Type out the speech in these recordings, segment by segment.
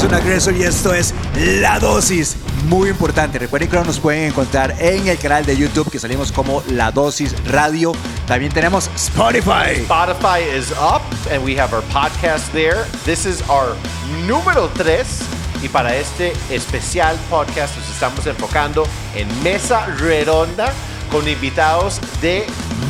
Jason Agresor y esto es La Dosis. Muy importante. Recuerden que nos pueden encontrar en el canal de YouTube que salimos como La Dosis Radio. También tenemos Spotify. Spotify is up and we have our podcast there. This is our número 3 y para este especial podcast nos estamos enfocando en mesa redonda con invitados de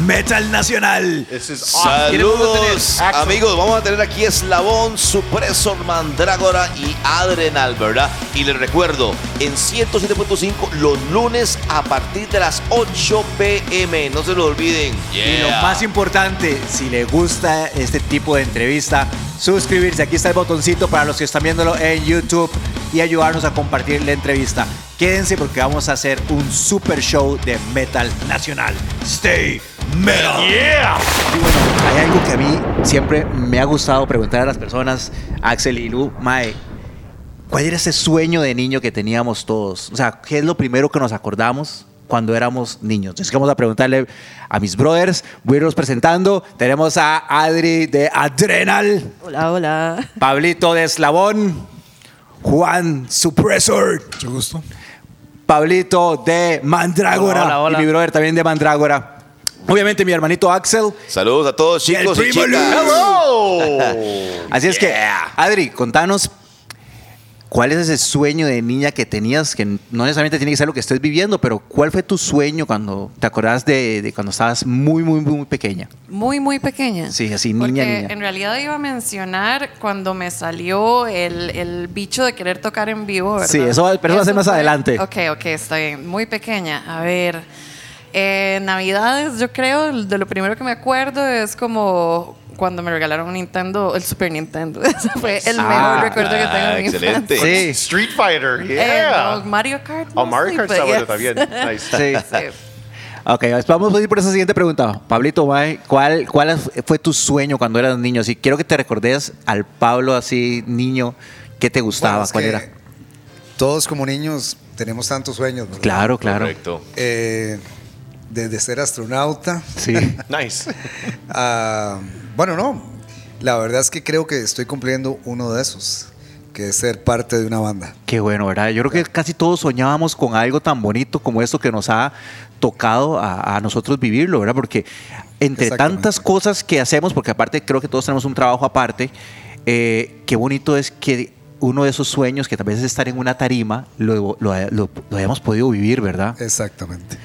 Metal Nacional. Saludos amigos, vamos a tener aquí Eslabón, Supresor, Mandrágora y Adrenal, ¿verdad? Y les recuerdo, en 107.5 los lunes a partir de las 8 pm, no se lo olviden. Y lo más importante, si le gusta este tipo de entrevista, suscribirse. Aquí está el botoncito para los que están viéndolo en YouTube y ayudarnos a compartir la entrevista. Quédense porque vamos a hacer un super show de metal nacional. Stay metal. Yeah. Y bueno, hay algo que a mí siempre me ha gustado preguntar a las personas, Axel y Lu, Mae, ¿cuál era ese sueño de niño que teníamos todos? O sea, ¿qué es lo primero que nos acordamos cuando éramos niños? Entonces vamos a preguntarle a mis brothers, voy a irlos presentando. Tenemos a Adri de Adrenal, Hola, hola. Pablito de Eslabón, Juan Suppressor, Mucho gusto. Pablito de Mandrágora Hola, hola. y mi brother también de Mandrágora. Obviamente mi hermanito Axel. Saludos a todos Y el chicos y, chicas. Hello. Así es que, Adri, contanos, ¿cuál es ese sueño de niña que tenías? Que no necesariamente tiene que ser lo que estés viviendo, pero ¿cuál fue tu sueño cuando te acordás de, de cuando estabas muy, muy, muy pequeña? Muy, muy pequeña. Sí, así, niña, Porque niña. en realidad iba a mencionar cuando me salió el, el bicho de querer tocar en vivo, ¿verdad? Sí, eso va- pero eso va a ser más adelante. Ok, ok, está bien. Muy pequeña. A ver, eh, Navidades, yo creo, de lo primero que me acuerdo es como cuando me regalaron un Nintendo, el Super Nintendo. Ese fue el Ah, mejor recuerdo que tengo de mi excelente. infancia. Sí. Street Fighter. Eh, Yeah. no, Mario Kart. Oh, Mario Kart está bueno yes. también. Nice. Sí. Sí. Ok, vamos a ir por esa siguiente pregunta. Pablito, ¿cuál, ¿cuál fue tu sueño cuando eras niño? Si quiero que te recordes al Pablo así, niño, ¿qué te gustaba? Bueno, ¿Cuál era? Todos como niños tenemos tantos sueños, ¿verdad? Claro, claro. Correcto. Eh, desde ser astronauta Sí. Nice. a... Bueno, no. La verdad es que creo que estoy cumpliendo uno de esos, que es ser parte de una banda. Qué bueno, ¿verdad? Yo creo que casi todos soñábamos con algo tan bonito como esto que nos ha tocado a, a nosotros vivirlo, ¿verdad? Porque entre tantas cosas que hacemos, porque aparte creo que todos tenemos un trabajo aparte, eh, qué bonito es que uno de esos sueños, que tal vez es estar en una tarima, lo, lo, lo- lo hayamos podido vivir, ¿verdad? Exactamente.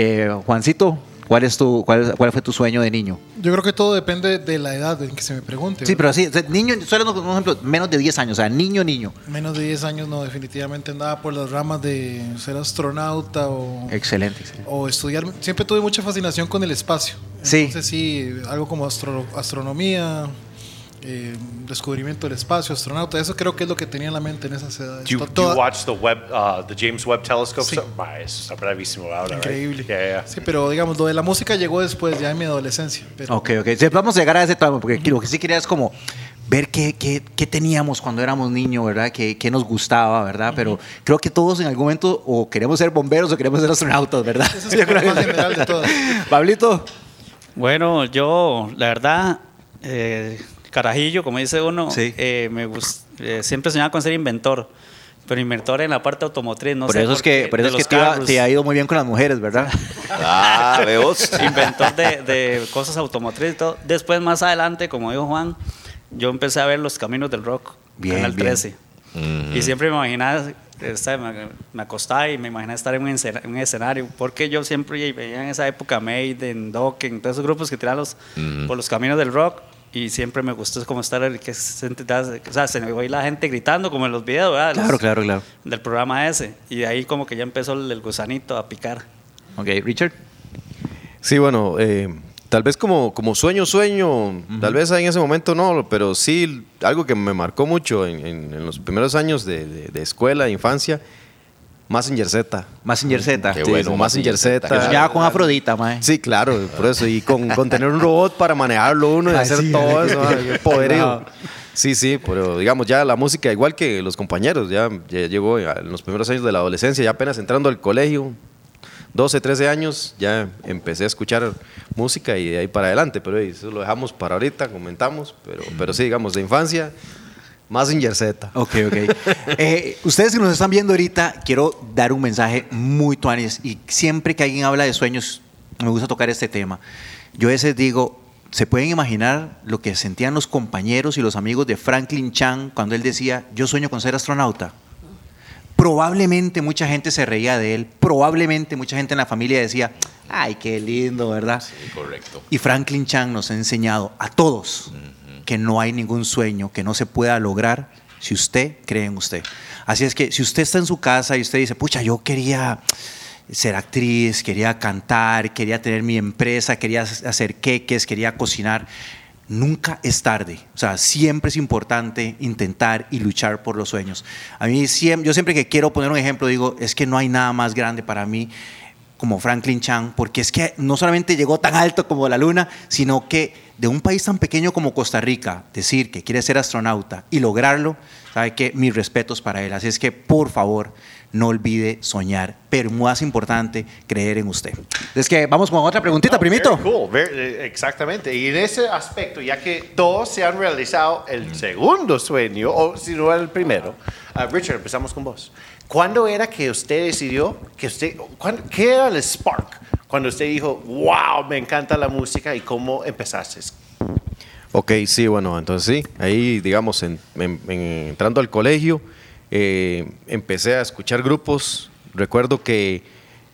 Eh, Juancito, ¿cuál, es tu, cuál, ¿cuál fue tu sueño de niño? Yo creo que todo depende de la edad en que se me pregunte. Sí, ¿verdad? pero así, niño, solo un ejemplo, menos de 10 años, o sea, niño, niño. Menos de 10 años no, definitivamente andaba por las ramas de ser astronauta o, Excelente, excelente. o estudiar. Siempre tuve mucha fascinación con el espacio. Sí. Entonces sí, algo como astro- astronomía, eh, descubrimiento del espacio, astronauta, eso creo que es lo que tenía en la mente en esas edades. Do you, do you watch the web, uh, the James Webb Telescope? Sí. Ma, eso está bravísimo ahora, right? Increíble. Yeah, yeah. Sí, pero digamos, lo de la música llegó después, ya en mi adolescencia. Pero Ok, ok. Sí, vamos a llegar a ese tema, porque lo que sí quería es como ver qué, qué, qué teníamos cuando éramos niños, ¿verdad? Qué, qué nos gustaba, ¿verdad? Pero creo que todos en algún momento o queremos ser bomberos o queremos ser astronautas, ¿verdad? Esa es la más general de todas. Pablito. Bueno, yo, la verdad, eh, carajillo, como dice uno, Sí. eh, me eh, siempre soñaba con ser inventor. Pero inventor en la parte automotriz, no por sé. eso es que, por eso es que te, ha- carros. te ha ido muy bien con las mujeres, ¿verdad? Ah, veos. Inventor de, de cosas automotrices y todo. Después, más adelante, como dijo Juan, yo empecé a ver los caminos del rock, Bien, Canal bien. 13. Y siempre me imaginaba, esta- me, acostaba y me imaginaba estar en un, escena- en un escenario, porque yo siempre veía en esa época Maiden, Dokken, todos esos grupos que tiraban los, por los caminos del rock. Y siempre me gustó como estar, el que se, o sea, se me oía la gente gritando como en los videos, ¿verdad? Claro, Los- claro, claro. Del programa ese. Y de ahí como que ya empezó el, el gusanito a picar. Ok, Richard. Sí, bueno, eh, tal vez como, como sueño, sueño, tal vez en ese momento no, pero sí algo que me marcó mucho en, en- en los primeros años de, de- de escuela, de infancia, Massinger Z. Massinger Z. Qué Sí, bueno, Massinger Z. Que soñaba con Afrodita, mae. Sí, claro, por eso. Y con, con tener un robot para manejarlo uno y Ay, hacer sí, todo eso, poderío. Wow. Sí, sí, pero digamos ya la música, igual que los compañeros, ya, ya llegó en los primeros años de la adolescencia, ya apenas entrando al colegio, 12, 13 años, ya empecé a escuchar música y de ahí para adelante, pero eso lo dejamos para ahorita, comentamos, pero, pero sí, digamos, de infancia, Mazinger Z. Ok, ok. Eh, ustedes que nos están viendo ahorita, quiero dar un mensaje muy tuanis y siempre que alguien habla de sueños, me gusta tocar este tema. Yo a veces digo, ¿se pueden imaginar lo que sentían los compañeros y los amigos de Franklin Chan cuando él decía, yo sueño con ser astronauta? Probablemente mucha gente se reía de él, probablemente mucha gente en la familia decía, ay, qué lindo, ¿verdad? Sí, correcto. Y Franklin Chan nos ha enseñado a todos que no hay ningún sueño que no se pueda lograr si usted cree en usted. Así es que si usted está en su casa y usted dice, pucha, yo quería ser actriz, quería cantar, quería tener mi empresa, quería hacer queques, quería cocinar, nunca es tarde. O sea, siempre es importante intentar y luchar por los sueños. A mí siempre, yo siempre que quiero poner un ejemplo digo, es que no hay nada más grande para mí como Franklin Chan, porque es que no solamente llegó tan alto como la luna, sino que de un país tan pequeño como Costa Rica, decir que quiere ser astronauta y lograrlo, sabe que mis respetos para él. Así es que, por favor, no olvide soñar, pero más importante, creer en usted. Es que vamos con otra preguntita, Oh, primito. very cool, very- eh, exactamente. Y en ese aspecto, ya que todos se han realizado el segundo sueño, o si no el primero, ah, Richard, empezamos con vos. ¿Cuándo era que usted decidió que usted, cuándo- qué era el spark? Cuando usted dijo, wow, me encanta la música y cómo empezaste. Ok, sí, bueno, entonces sí, ahí digamos, en- en- en- entrando al colegio, eh, empecé a escuchar grupos, recuerdo que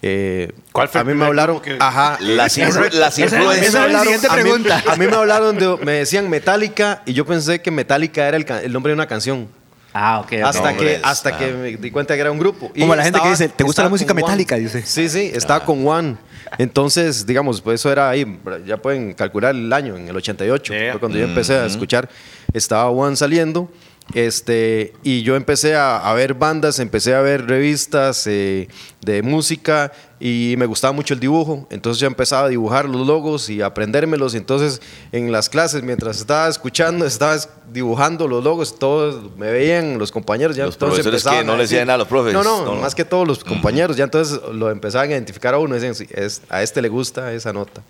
eh, ¿Cuál fue a mí me hablaron, que- ajá, Las, influencias. esa- siguiente a mí- pregunta. A mí, me hablaron de, me decían Metallica y yo pensé que Metallica era el, el nombre de una canción. Ah, ok. Hasta, No, que, hombre, hasta ah. que me di cuenta que era un grupo. Y Como la gente que dice, ¿te gusta la música metálica? Dice. Sí, sí, estaba con One. Entonces, digamos, pues eso era ahí, ya pueden calcular el año, en el 88, Yeah. fue cuando yo empecé a escuchar, estaba One saliendo, este, y yo empecé a, a ver bandas, empecé a ver revistas eh, de música y me gustaba mucho el dibujo, entonces yo empezaba a dibujar los logos y aprendérmelos, entonces en las clases, mientras estaba escuchando, estaba es- dibujando los logos, todos me veían, los compañeros, ya Los entonces profesores que no a le decir- decían nada a los profes. No, no, más que todos los compañeros, ya entonces lo empezaban a identificar a uno, decían, "Sí, es, a este le gusta esa nota.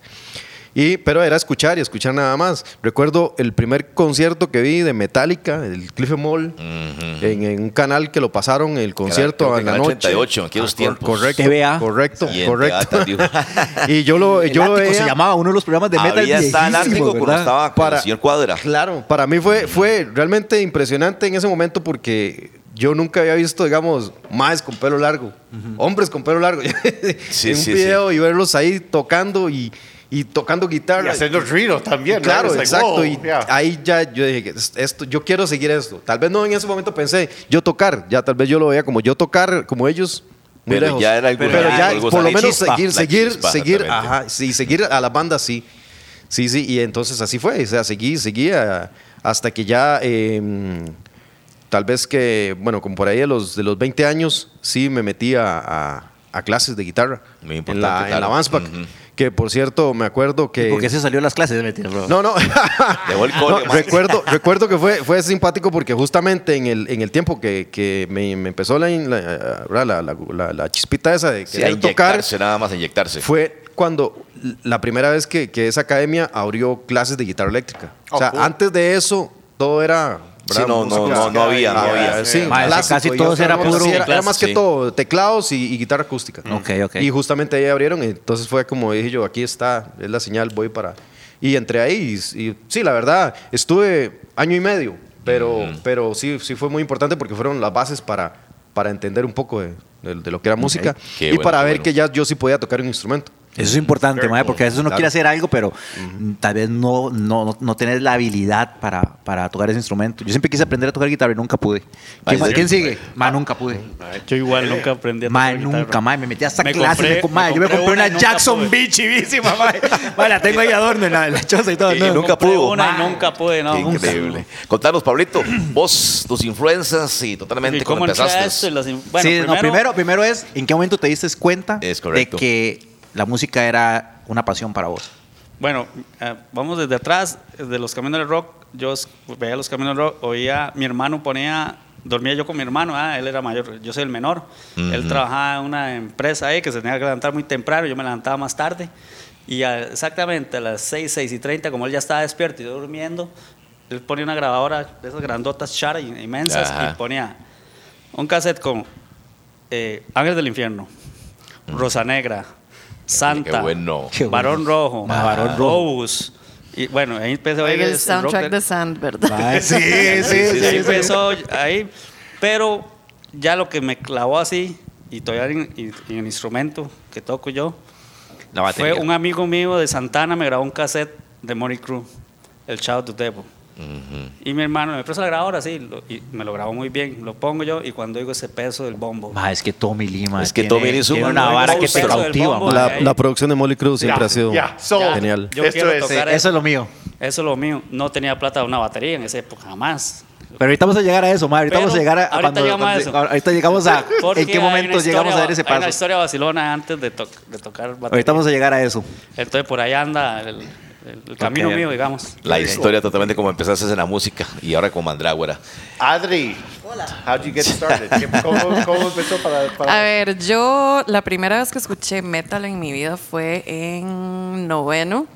Y, pero era escuchar y escuchar nada más. Recuerdo el primer concierto que vi de Metallica, el Cliff Mall, en, en un canal que lo pasaron, el concierto en la noche. 88 en aquellos Ah, cor- tiempos. Correcto, TVA. correcto, Y correcto. y yo lo, El yo lo Ático se veía- llamaba uno de los programas de metal Había en viejísimos, Ártico cuando ¿verdad? estaba con Para- el señor Cuadra. Claro, para mí fue, fue realmente impresionante en ese momento porque yo nunca había visto, digamos, más con pelo largo, hombres con pelo largo. Sí, en un sí, video y verlos ahí tocando y, y tocando Y guitarra. haciendo ruido también. ¿no? Claro, like, exacto. wow, y yeah. ahí ya yo dije, "Es- esto, yo quiero seguir esto. Tal vez no en ese momento pensé yo tocar, ya tal vez yo lo veía como yo tocar, como ellos. muy Pero lejos. ya era algo- Pero ya, algo- por lo menos chispa, seguir, seguir, chispa, seguir, ajá, sí, seguir a la banda, sí. Sí, sí, y entonces así fue, o sea, seguí, seguí a- hasta que ya, eh, tal vez que, bueno, como por ahí de los, de los 20 años, sí me metí a, a- a clases de guitarra Muy en importante, la, en la claro. Vansback, Ujú. Que por cierto, me acuerdo que... ¿Por qué se salió de las clases? Mentira, bro. No, no. El No, cole, recuerdo, recuerdo que fue, fue simpático porque justamente en el, en el tiempo que, que me, me empezó la, la, la- la- la- la chispita esa de Sí, a querer tocar, inyectarse, nada más inyectarse. fue cuando la primera vez que, que esa academia abrió clases de guitarra eléctrica. o sea, cool. antes de eso, todo era... Sí, no, no, no, no había, no había. Sí, casi otra era puro- era, era más que Sí. todo teclados y, y guitarra acústica. Y justamente ahí abrieron, y entonces fue como dije yo, aquí está, es la señal, voy para... Y entré ahí y, y sí, la verdad, estuve año y medio, pero, pero sí, sí fue muy importante porque fueron las bases para, para entender un poco de, de- de lo que era música Qué y bueno, para ver bueno. que ya yo sí podía tocar un instrumento. Eso es importante, porque a veces uno Claro. quiere hacer algo, pero tal vez no, no, no, no tenés la habilidad para, para tocar ese instrumento. Yo siempre quise aprender a tocar guitarra y nunca pude. ¿Quién, Ay, sí. quién sigue? Ma, nunca pude. Yo igual nunca aprendí a tocar Mae, guitarra. nunca, mae, me metí hasta Me clases. compré- me com- mae, me yo me compré una Jackson pude. Beach chivísima, mae. Mae, la tengo ahí adorno en la, en la choza y todo. Y no, nunca pudo. una y nunca pude, no. Nunca. increíble. Contanos, Pablito, vos, tus influencias y totalmente ¿Y cómo a empezaste. esto? Y las bueno, sí, no, primero, primero es, ¿en qué momento te diste cuenta Es correcto. de que la música era una pasión para vos? Bueno, eh, vamos desde atrás, de los caminos del rock. Yo veía los caminos del rock, oía, mi hermano ponía, dormía yo con mi hermano, ah, él era mayor, yo soy el menor. Él trabajaba en una empresa ahí que se tenía que levantar muy temprano, yo me levantaba más tarde. Y a- exactamente a las 6, 6 y 30, como él ya estaba despierto y yo durmiendo, él ponía una grabadora de esas grandotas chara inmensas Ajá. y ponía un cassette con eh, Ángel del Infierno, Rosa Negra, Santa, qué bueno. Qué Varón Rojo, Ah, Barón Rojo. Lobos. Y bueno, ahí empezó a oír el rock soundtrack de Sand, ¿verdad? Mae, sí, sí, sí, Ahí sí. empezó ahí, pero ya lo que me clavó así y todavía en, y- el instrumento que toco yo La fue un amigo mío de Santana me grabó un cassette de Money Crew, el Chao to Devil. Y mi hermano me prestó la grabadora así lo- y me lo grabó muy bien. Lo pongo yo y cuando oigo ese peso del bombo. Mae, es que Tommy Lima Es que tiene- Tommy es un tiene una vara que te cautiva, bombo. mae. La, producción de Molly Cruz siempre Ya, ha sido ya, so- genial. Yo Esto quiero es- tocar Eso es lo mío. Eso es lo mío. No tenía plata de una batería en esa época, jamás. Pero ahorita vamos a llegar a eso, mae. Ahorita Pero vamos a llegar a, ahorita cuando- llegamos a eso. Ahorita llegamos a Porque en qué una momento llegamos historia- a ver ese Hay una paso. historia vacilona antes de, to- de tocar batería. Ahorita vamos a llegar a eso. Entonces por ahí anda el, el- el camino mío, digamos. La historia totalmente como empezaste en la música y ahora con Mandrágora. Adri, how'd you get started? ¿Qué- ¿Cómo, cómo empezó para, para- A ver, yo la primera vez que escuché metal en mi vida fue en noveno.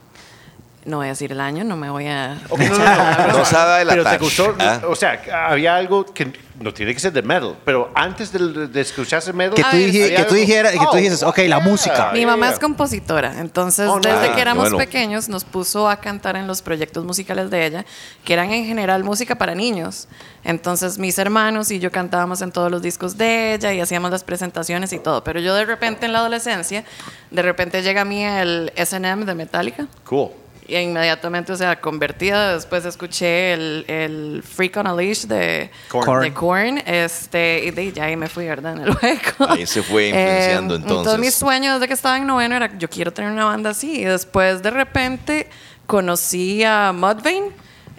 No voy a decir el año, no me voy a... Ok, no, no, no. No sabe Pero te gustó, ¿ah? o sea, había algo que no tiene que ser de metal, pero antes de, de escucharse metal, Que tú, dije- que tú dijeras, que tú Oh, dijeses, ok, la música. Mi mamá yeah. es compositora, entonces Oh, desde que éramos Bueno. pequeños nos puso a cantar en los proyectos musicales de ella, que eran en general música para niños. Entonces mis hermanos y yo cantábamos en todos los discos de ella y hacíamos las presentaciones y todo. Pero yo de repente en la adolescencia, de repente llega a mí el SM de Metallica. Cool. Y inmediatamente, o sea, convertida, después escuché el, el Freak on a Leash de Korn. de Korn, este, y de ahí ya ahí me fui, ¿verdad? En el hueco. Ahí se fue influenciando, entonces. Entonces mi sueño desde que estaba en noveno era, yo quiero tener una banda así. Y después de repente conocí a Mudvayne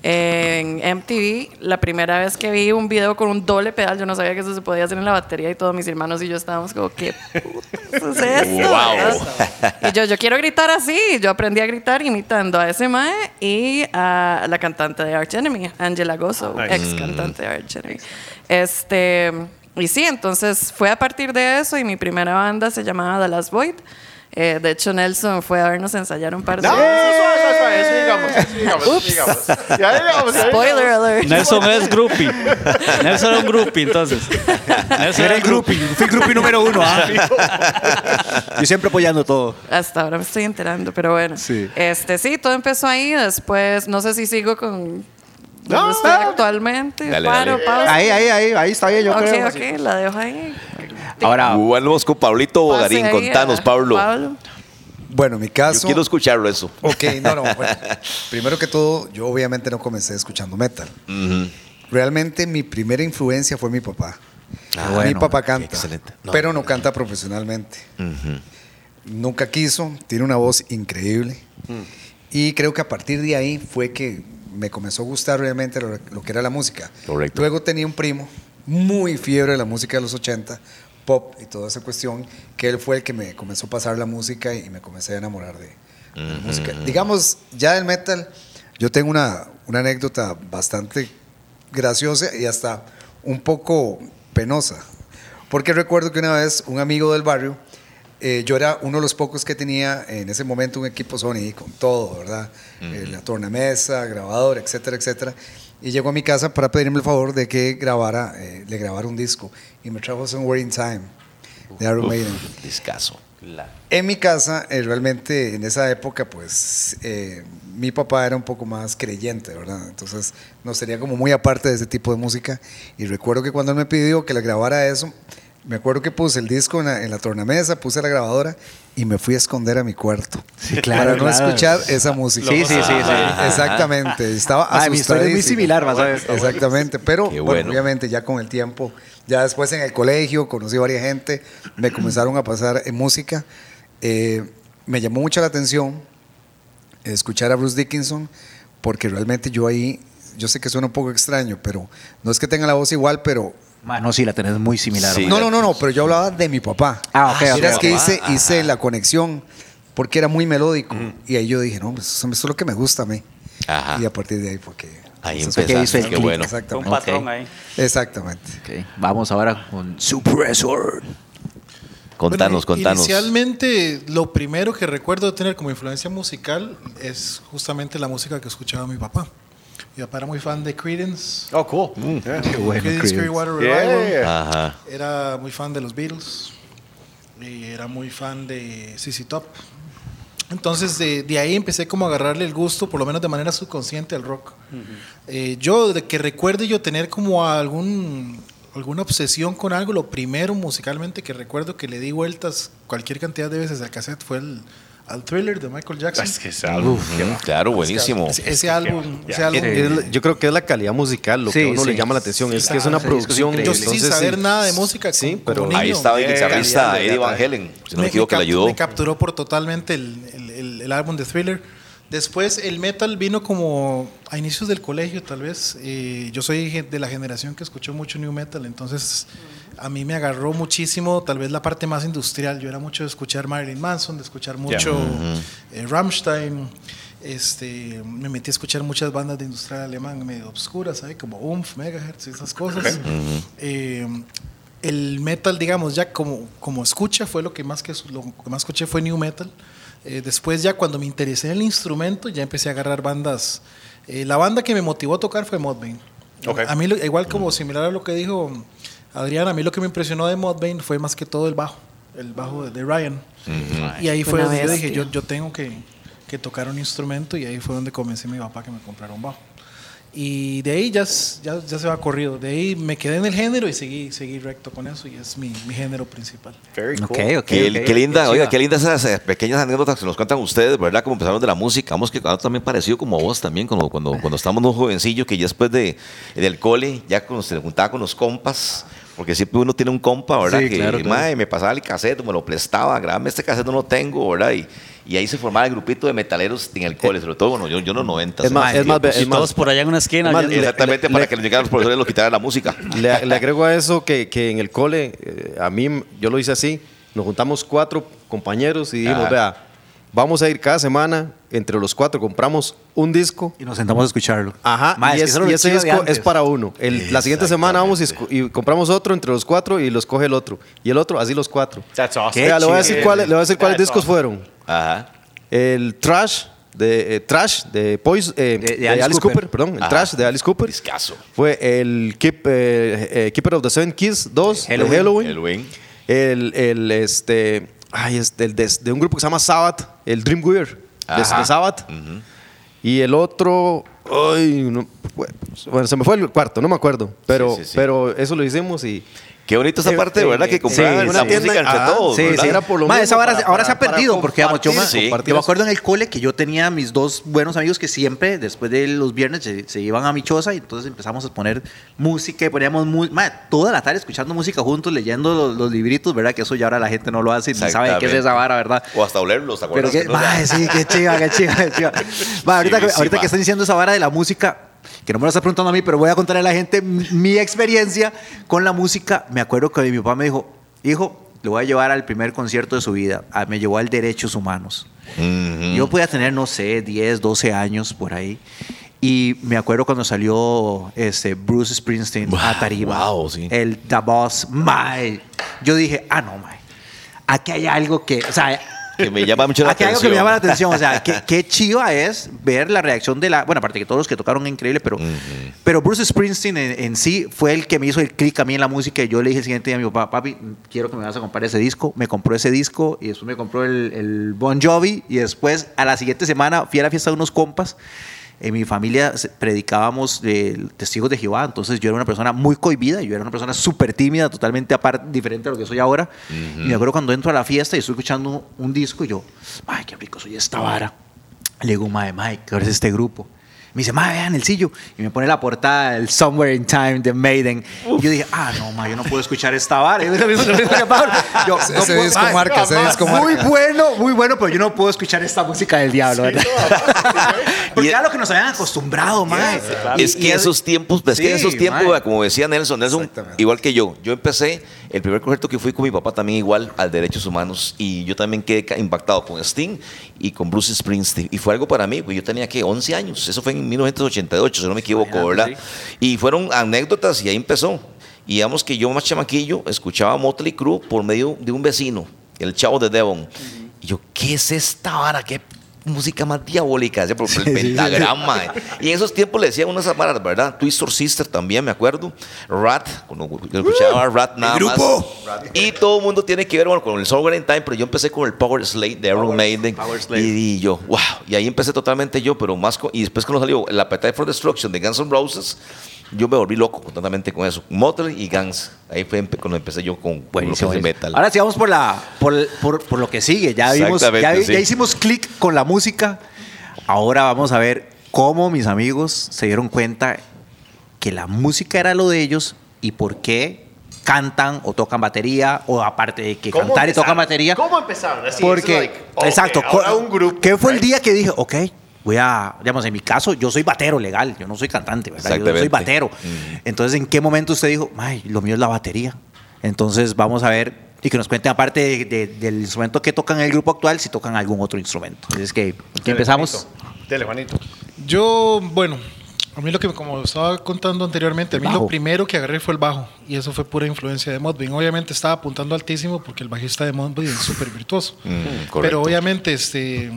en MTV. La primera vez que vi un video con un doble pedal, yo no sabía que eso se podía hacer en la batería y todos mis hermanos y yo estábamos como, ¿qué putas es esto? Wow. Y yo, yo quiero gritar así. Yo aprendí a gritar imitando a ese mae y a la cantante de Arch Enemy, Angela Gozo, Nice. ex cantante de Arch Enemy. Este, y sí, entonces fue a partir de eso y mi primera banda se llamaba The Last Void. Eh, de hecho, Nelson fue a vernos ensayar un par de No, eso digamos, eso digamos, eso digamos. Ya digamos, ya Spoiler alert. Nelson es groupie. Nelson era un groupie, entonces. Nelson Era el groupie, fui groupie número uno. ¿ah? Yo siempre apoyando todo. Hasta ahora me estoy enterando, pero bueno. Sí. Este, sí, todo empezó ahí. Después, no sé si sigo con. No, no. actualmente. Dale, paro, dale. pausa. Ahí, ahí, ahí, ahí está bien, yo ok, creo. ok, la dejo ahí. Ahora, Volvemos con Pablito Bogarín. Contanos, a Pablo. Pablo. Bueno, en mi Yo caso. quiero escucharlo eso. Ok, no, no. bueno, primero que todo, yo obviamente no comencé escuchando metal. Realmente mi primera influencia fue mi papá. Ah, mi bueno, papá canta, excelente. No. pero no canta profesionalmente. Nunca quiso, tiene una voz increíble. Y creo que a partir de ahí fue que me comenzó a gustar realmente lo, lo que era la música. Correcto. Luego tenía un primo muy fiebre de la música de los 80, pop y toda esa cuestión, que él fue el que me comenzó a pasar la música y me comencé a enamorar de, de la música. Digamos, ya del metal, yo tengo una, una anécdota bastante graciosa y hasta un poco penosa. Porque recuerdo que una vez un amigo del barrio, eh, yo era uno de los pocos que tenía en ese momento un equipo Sony con todo, ¿verdad? Eh, la tornamesa, grabador, etcétera, etcétera. Y llegó a mi casa para pedirme el favor de que grabara, eh, le grabara un disco. Y me trajo Somewhere in Time de Iron Maiden. Discaso. En mi casa, eh, realmente en esa época, pues eh, mi papá era un poco más creyente, ¿verdad? Entonces nos tenía como muy aparte de ese tipo de música. Y recuerdo que cuando él me pidió que le grabara eso, me acuerdo que puse el disco en la, en la tornamesa, puse la grabadora y me fui a esconder a mi cuarto. claro, para no claro. escuchar esa música. Sí, sí, sí, sí. Exactamente. Estaba Ah, mi historia es muy similar, vas a ver. Exactamente, pero bueno, bueno. obviamente ya con el tiempo, ya después en el colegio conocí a varias gente, me comenzaron a pasar en música. Eh, me llamó mucho la atención escuchar a Bruce Dickinson, porque realmente yo ahí, yo sé que suena un poco extraño, pero no es que tenga la voz igual, pero... no, sí, la tenés muy similar. Sí. No, no, no, no, pero yo hablaba de mi papá. Ah, ok, ok, Mira, es ok. que hice, Ajá. hice la conexión, porque era muy melódico, y ahí yo dije, no, pues eso, es lo que me gusta a mí. Ajá. Y a partir de ahí fue que... Ahí empezaste. el Qué clic. bueno. Fue un Exactamente. patrón Ok. ahí. Exactamente. Ok, Vamos ahora con Suppressor. Contanos, Bueno, contanos. Inicialmente, lo primero que recuerdo tener como influencia musical es justamente la música que escuchaba mi papá. Mi papá era muy fan de Creedence. Oh, cool. Yeah. Qué bueno, Creedence Creedence. Clearwater Yeah, Revival. yeah, yeah. Ajá. Era muy fan de los Beatles. Y era muy fan de CC Top. Entonces de, de ahí empecé como a agarrarle el gusto, por lo menos de manera subconsciente al rock. Eh, yo, de que recuerde yo tener como algún, alguna obsesión con algo, lo primero musicalmente que recuerdo que le di vueltas cualquier cantidad de veces al cassette fue el, al thriller de Michael Jackson. Es que es algo. Ujú, claro, buenísimo. Ese, ese álbum, ese álbum Es yo creo que es la calidad musical lo que Sí, a uno le sí. llama la atención. es que es una ese producción. yo sin entonces, saber sí. nada de música. Sí, como- pero como Ahí niño, estaba el guitarrista Eddie Van. Halen, si no me me, equivoco, que le ayudó. me capturó por totalmente el, el- el- el álbum de Thriller. Después el metal vino como a inicios del colegio, tal vez. Eh, yo soy de la generación que escuchó mucho new metal, entonces a mí me agarró muchísimo, tal vez la parte más industrial. Yo era mucho de escuchar Marilyn Manson, de escuchar mucho eh, Rammstein. Este, me metí a escuchar muchas bandas de industrial alemán medio obscuras, ¿sabes? como Umf, Megahertz y esas cosas. Eh, el metal, digamos, ya como, como escucha, fue lo que más que lo que más escuché fue new metal. Eh, después ya cuando me interesé en el instrumento, ya empecé a agarrar bandas. Eh, la banda que me motivó a tocar fue Mudvayne. Ok. A mí, igual como similar a lo que dijo Adrián, a mí lo que me impresionó de Mudvayne fue más que todo el bajo, el bajo de, de Ryan. Y ahí fue donde yo dije, yo, yo tengo que, que tocar un instrumento y ahí fue donde convencí a mi papá que me comprara un bajo. Y de ahí ya, ya, ya se va corrido. De ahí me quedé en el género y seguí, seguí recto con eso y es mi, mi género principal. Very cool. Ok, ok. Qué, ok, qué linda, qué oiga, qué lindas esas eh, pequeñas anécdotas que nos cuentan ustedes, ¿verdad? Como empezaron de la música. Vamos que algo también parecido como vos también, cuando, cuando, cuando estábamos unos jovencillos que ya después de, del cole, ya cuando se juntaba con los compas, porque siempre uno tiene un compa, ¿verdad? Sí, que claro, claro. "Mae, me pasaba el cassette, me lo prestaba, grabame este cassette, no lo tengo, ¿verdad? Y, y ahí se formaba el grupito de metaleros en el cole, sobre todo, bueno, yo, yo en los 90. Es más, es más, es más- todos por allá en una esquina. Más, Exactamente, le- para le- que les llegaran los profesores y los quitaran la música. Le, le agrego a eso que, que en el cole, eh, a mí, yo lo hice así, nos juntamos cuatro compañeros y dijimos, Ajá. vea, vamos a ir cada semana, entre los cuatro compramos un disco. Y nos sentamos a escucharlo. Ajá, Ma, y, es y ese de disco es para uno. El- la siguiente semana vamos y, compramos otro entre los cuatro y los coge el otro. Y el otro, así los cuatro. That's awesome. Vea, le voy a decir cuáles, le voy a decir cuáles discos awesome. fueron. Ajá. El Trash de eh, Trash de Poison, eh, De- de de Alice Alice, Cooper. Cooper. perdón, el Ajá. Trash de Alice Cooper. Discazo. Fue el Keep, eh, eh, Keeper of the Seven Keys 2 de Halloween. Halloween. Halloween. El, el, este, ay, este, el de, de un grupo que se llama Sabbath, el Dreamweaver de, Sabbath. Y el otro, ay, no, bueno, se me fue el cuarto, no me acuerdo. Pero, Sí, sí, sí. pero eso lo hicimos y Qué bonito esa parte, ¿verdad? Que compraban sí, la una música entre ah, todos. Sí, ¿verdad? sí. Era por lo esa vara para- ahora se ha perdido porque digamos, yo, Sí. yo me acuerdo en el cole que yo tenía mis dos buenos amigos que siempre después de los viernes se, se iban a mi choza y entonces empezamos a poner música y poníamos mu- ma, toda la tarde escuchando música juntos, leyendo los, los libritos, ¿verdad? Que eso ya ahora la gente no lo hace ni sabe qué es esa vara, ¿verdad? O hasta olerlos, ¿te Pero acuerdas? que, Que no- ma, sí, qué chiva, qué chiva, qué chiva. Ma, ahorita, que, ahorita que están diciendo esa vara de la música, que no me lo está preguntando a mí, pero voy a contarle a la gente mi, experiencia con la música. Me acuerdo que mi papá me dijo, hijo, le voy a llevar al primer concierto de su vida. Ah, Me llevó al Derechos Humanos. Ujú. Yo podía tener, no sé, 10, 12 años por ahí. Y me acuerdo cuando salió este, Bruce Springsteen a tarima. wow, sí. El The Boss, mae. Yo dije, ah, no, mae. Aquí hay algo que, o sea, Que me llama mucho la Aquí hay algo atención. que me llama la atención, o sea, qué, qué chiva es ver la reacción de la, bueno, aparte que todos los que tocaron increíble, pero, pero Bruce Springsteen en, en sí fue el que me hizo el clic a mí en la música y yo le dije el siguiente día a mi papá, papi, quiero que me vas a comprar ese disco, me compró ese disco y después me compró el, el Bon Jovi y después a la siguiente semana fui a la fiesta de unos compas en mi familia predicábamos de testigos de Jehová, entonces yo era una persona muy cohibida, yo era una persona súper tímida, totalmente aparte, diferente a lo que soy ahora. Y me acuerdo cuando entro a la fiesta y estoy escuchando un disco y yo, ay, qué rico soy esta vara. Le digo, mae, mae, ¿qué es este grupo? Me dice, mae, vean el sillo. Y me pone la portada, el Somewhere in Time de Maiden. Y yo dije, ah, no, mae, yo no puedo eschar esta vara. Que. Yo, Ese no puedo- disco mae, marca, ese disco Muy marca. bueno, muy bueno, pero yo no puedo escuchar esta música del diablo, ¿verdad? Porque Y- era lo que nos habían acostumbrado, mae. Y- Es que y esos tiempos, es que Sí, esos tiempos, mae. como decía Nelson, Nelson, igual que yo, yo empecé el primer concierto que fui con mi papá también igual al Derechos Humanos y yo también quedé impactado con Sting y con Bruce Springsteen y fue algo para mí, pues yo tenía que 11 años, eso fue en 1988, si no me equivoco, ¿verdad? Y fueron anécdotas y ahí empezó. Y digamos que yo más chamaquillo escuchaba Motley Crue por medio de un vecino, el chavo de Devon. Y yo, ¿qué es esta vara? ¿Qué música más diabólica, ¿sí? por por el pentagrama. Y en esos tiempos le decían unas amaras, ¿verdad? Twistor Sister también, me acuerdo. Rat, cuando yo escuchaba Rat nada grupo! más. Y todo el mundo tiene que ver bueno, con el Sovereign Time, pero yo empecé con el Power Slate de Iron Maiden. Y, y yo, wow. Y ahí empecé totalmente yo, pero más con, Y después cuando salió el Appetite for Destruction de Guns N' Roses, yo me volví loco totalmente con eso. Motley y Guns. Ahí fue cuando empecé yo con, con lo que es el metal. Ahora sí vamos por, la, por, por- por lo que sigue. Ya, vimos, ya, sí. ya hicimos clic con la música. Ahora vamos a ver cómo mis amigos se dieron cuenta que la música era lo de ellos y por qué cantan o tocan batería o aparte de que ¿Cómo cantar y tocan batería. ¿Cómo empezaron? Así, Porque, like, okay, exacto, ahora un grupo, ¿qué fue el right? día que dije, ok, voy a, digamos, en mi caso, yo soy batero legal, yo no soy cantante, ¿verdad? Yo soy batero. Entonces, ¿en qué momento usted dijo, ay, lo mío es la batería? Entonces, vamos a ver y que nos cuenten, aparte de- de- del instrumento que tocan en el grupo actual, si tocan algún otro instrumento. Es que, empezamos. Dele, Juanito. Yo, bueno, a mí lo que, como estaba contando anteriormente, a mí bajo. lo primero que agarré fue el bajo. Y eso fue pura influencia de Mudvayne. Obviamente estaba apuntando altísimo porque el bajista de Mudvayne es súper virtuoso. Mm, correcto. Pero obviamente este,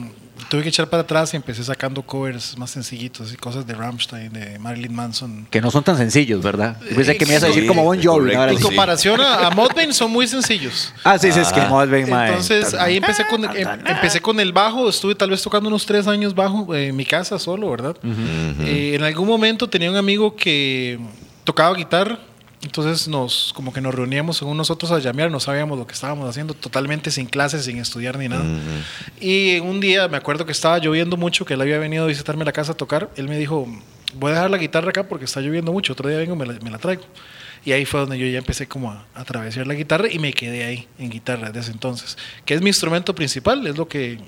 tuve que echar para atrás y empecé sacando covers más sencillitos y cosas de Rammstein, de Marilyn Manson. Que no son tan sencillos, ¿verdad? Yo pensé que me ibas a decir Sí, como Bon Jovi. correcto, ¿no? Ahora En sí. sí. comparación a, a Mudvayne son muy sencillos. Ah, sí, sí, es que Mudvayne, mae. Entonces ahí empecé con, em- empecé con el bajo, estuve tal vez tocando unos tres años bajo eh, en mi casa solo, ¿verdad? Eh, en algún momento tenía un amigo que tocaba guitarra, entonces nos como que nos reuníamos según nosotros a llamear, no sabíamos lo que estábamos haciendo, totalmente sin clases, sin estudiar ni nada. Y un día me acuerdo que estaba lloviendo mucho, que él había venido a visitarme a la casa a tocar, él me dijo, voy a dejar la guitarra acá porque está lloviendo mucho, otro día vengo y me la, me la traigo. Y ahí fue donde yo ya empecé como a, a atravesar la guitarra y me quedé ahí en guitarra desde entonces, que es mi instrumento principal, es lo que,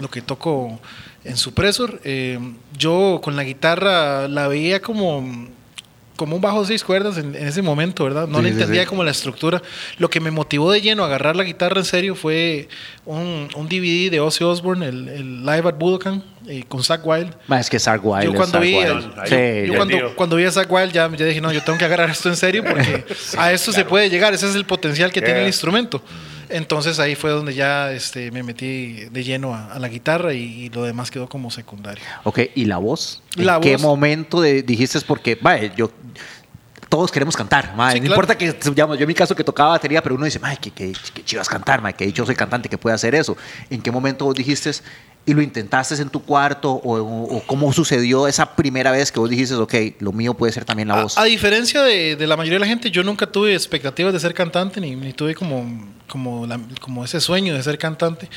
lo que toco en Suppressor. Eh, yo con la guitarra la veía como, como un bajo de seis cuerdas en, en ese momento, ¿verdad? No Sí, le sí, entendía sí. como la estructura. Lo que me motivó de lleno a agarrar la guitarra en serio fue un, un DVD de Ozzy Osbourne, el, el Live at Budokan, eh, con Zach Wild. Es que Sark Wild. Yo cuando vi, el- Sí, yo, cuando, cuando vi a Zach Wild ya, ya dije, no, yo tengo que agarrar esto en serio porque a esto se puede llegar, ese es el potencial que tiene el Yeah. instrumento. Entonces ahí fue donde ya este, me metí de lleno a, a la guitarra y, y lo demás quedó como secundario. Ok, ¿y la voz? ¿En qué momento de- dijiste? Porque, vaya, yo... Todos queremos cantar. Sí, no claro. importa que, digamos, yo en mi caso que tocaba batería, pero uno dice, mae, que, que, que chivas cantar, mae, que yo soy cantante, que puede hacer eso. ¿En qué momento vos dijiste y lo intentaste en tu cuarto o, o- cómo sucedió esa primera vez que vos dijiste, ok, lo mío puede ser también la A, voz? a diferencia de, de la mayoría de la gente, yo nunca tuve expectativas de ser cantante, ni, ni tuve como, como, la- como ese sueño de ser cantante.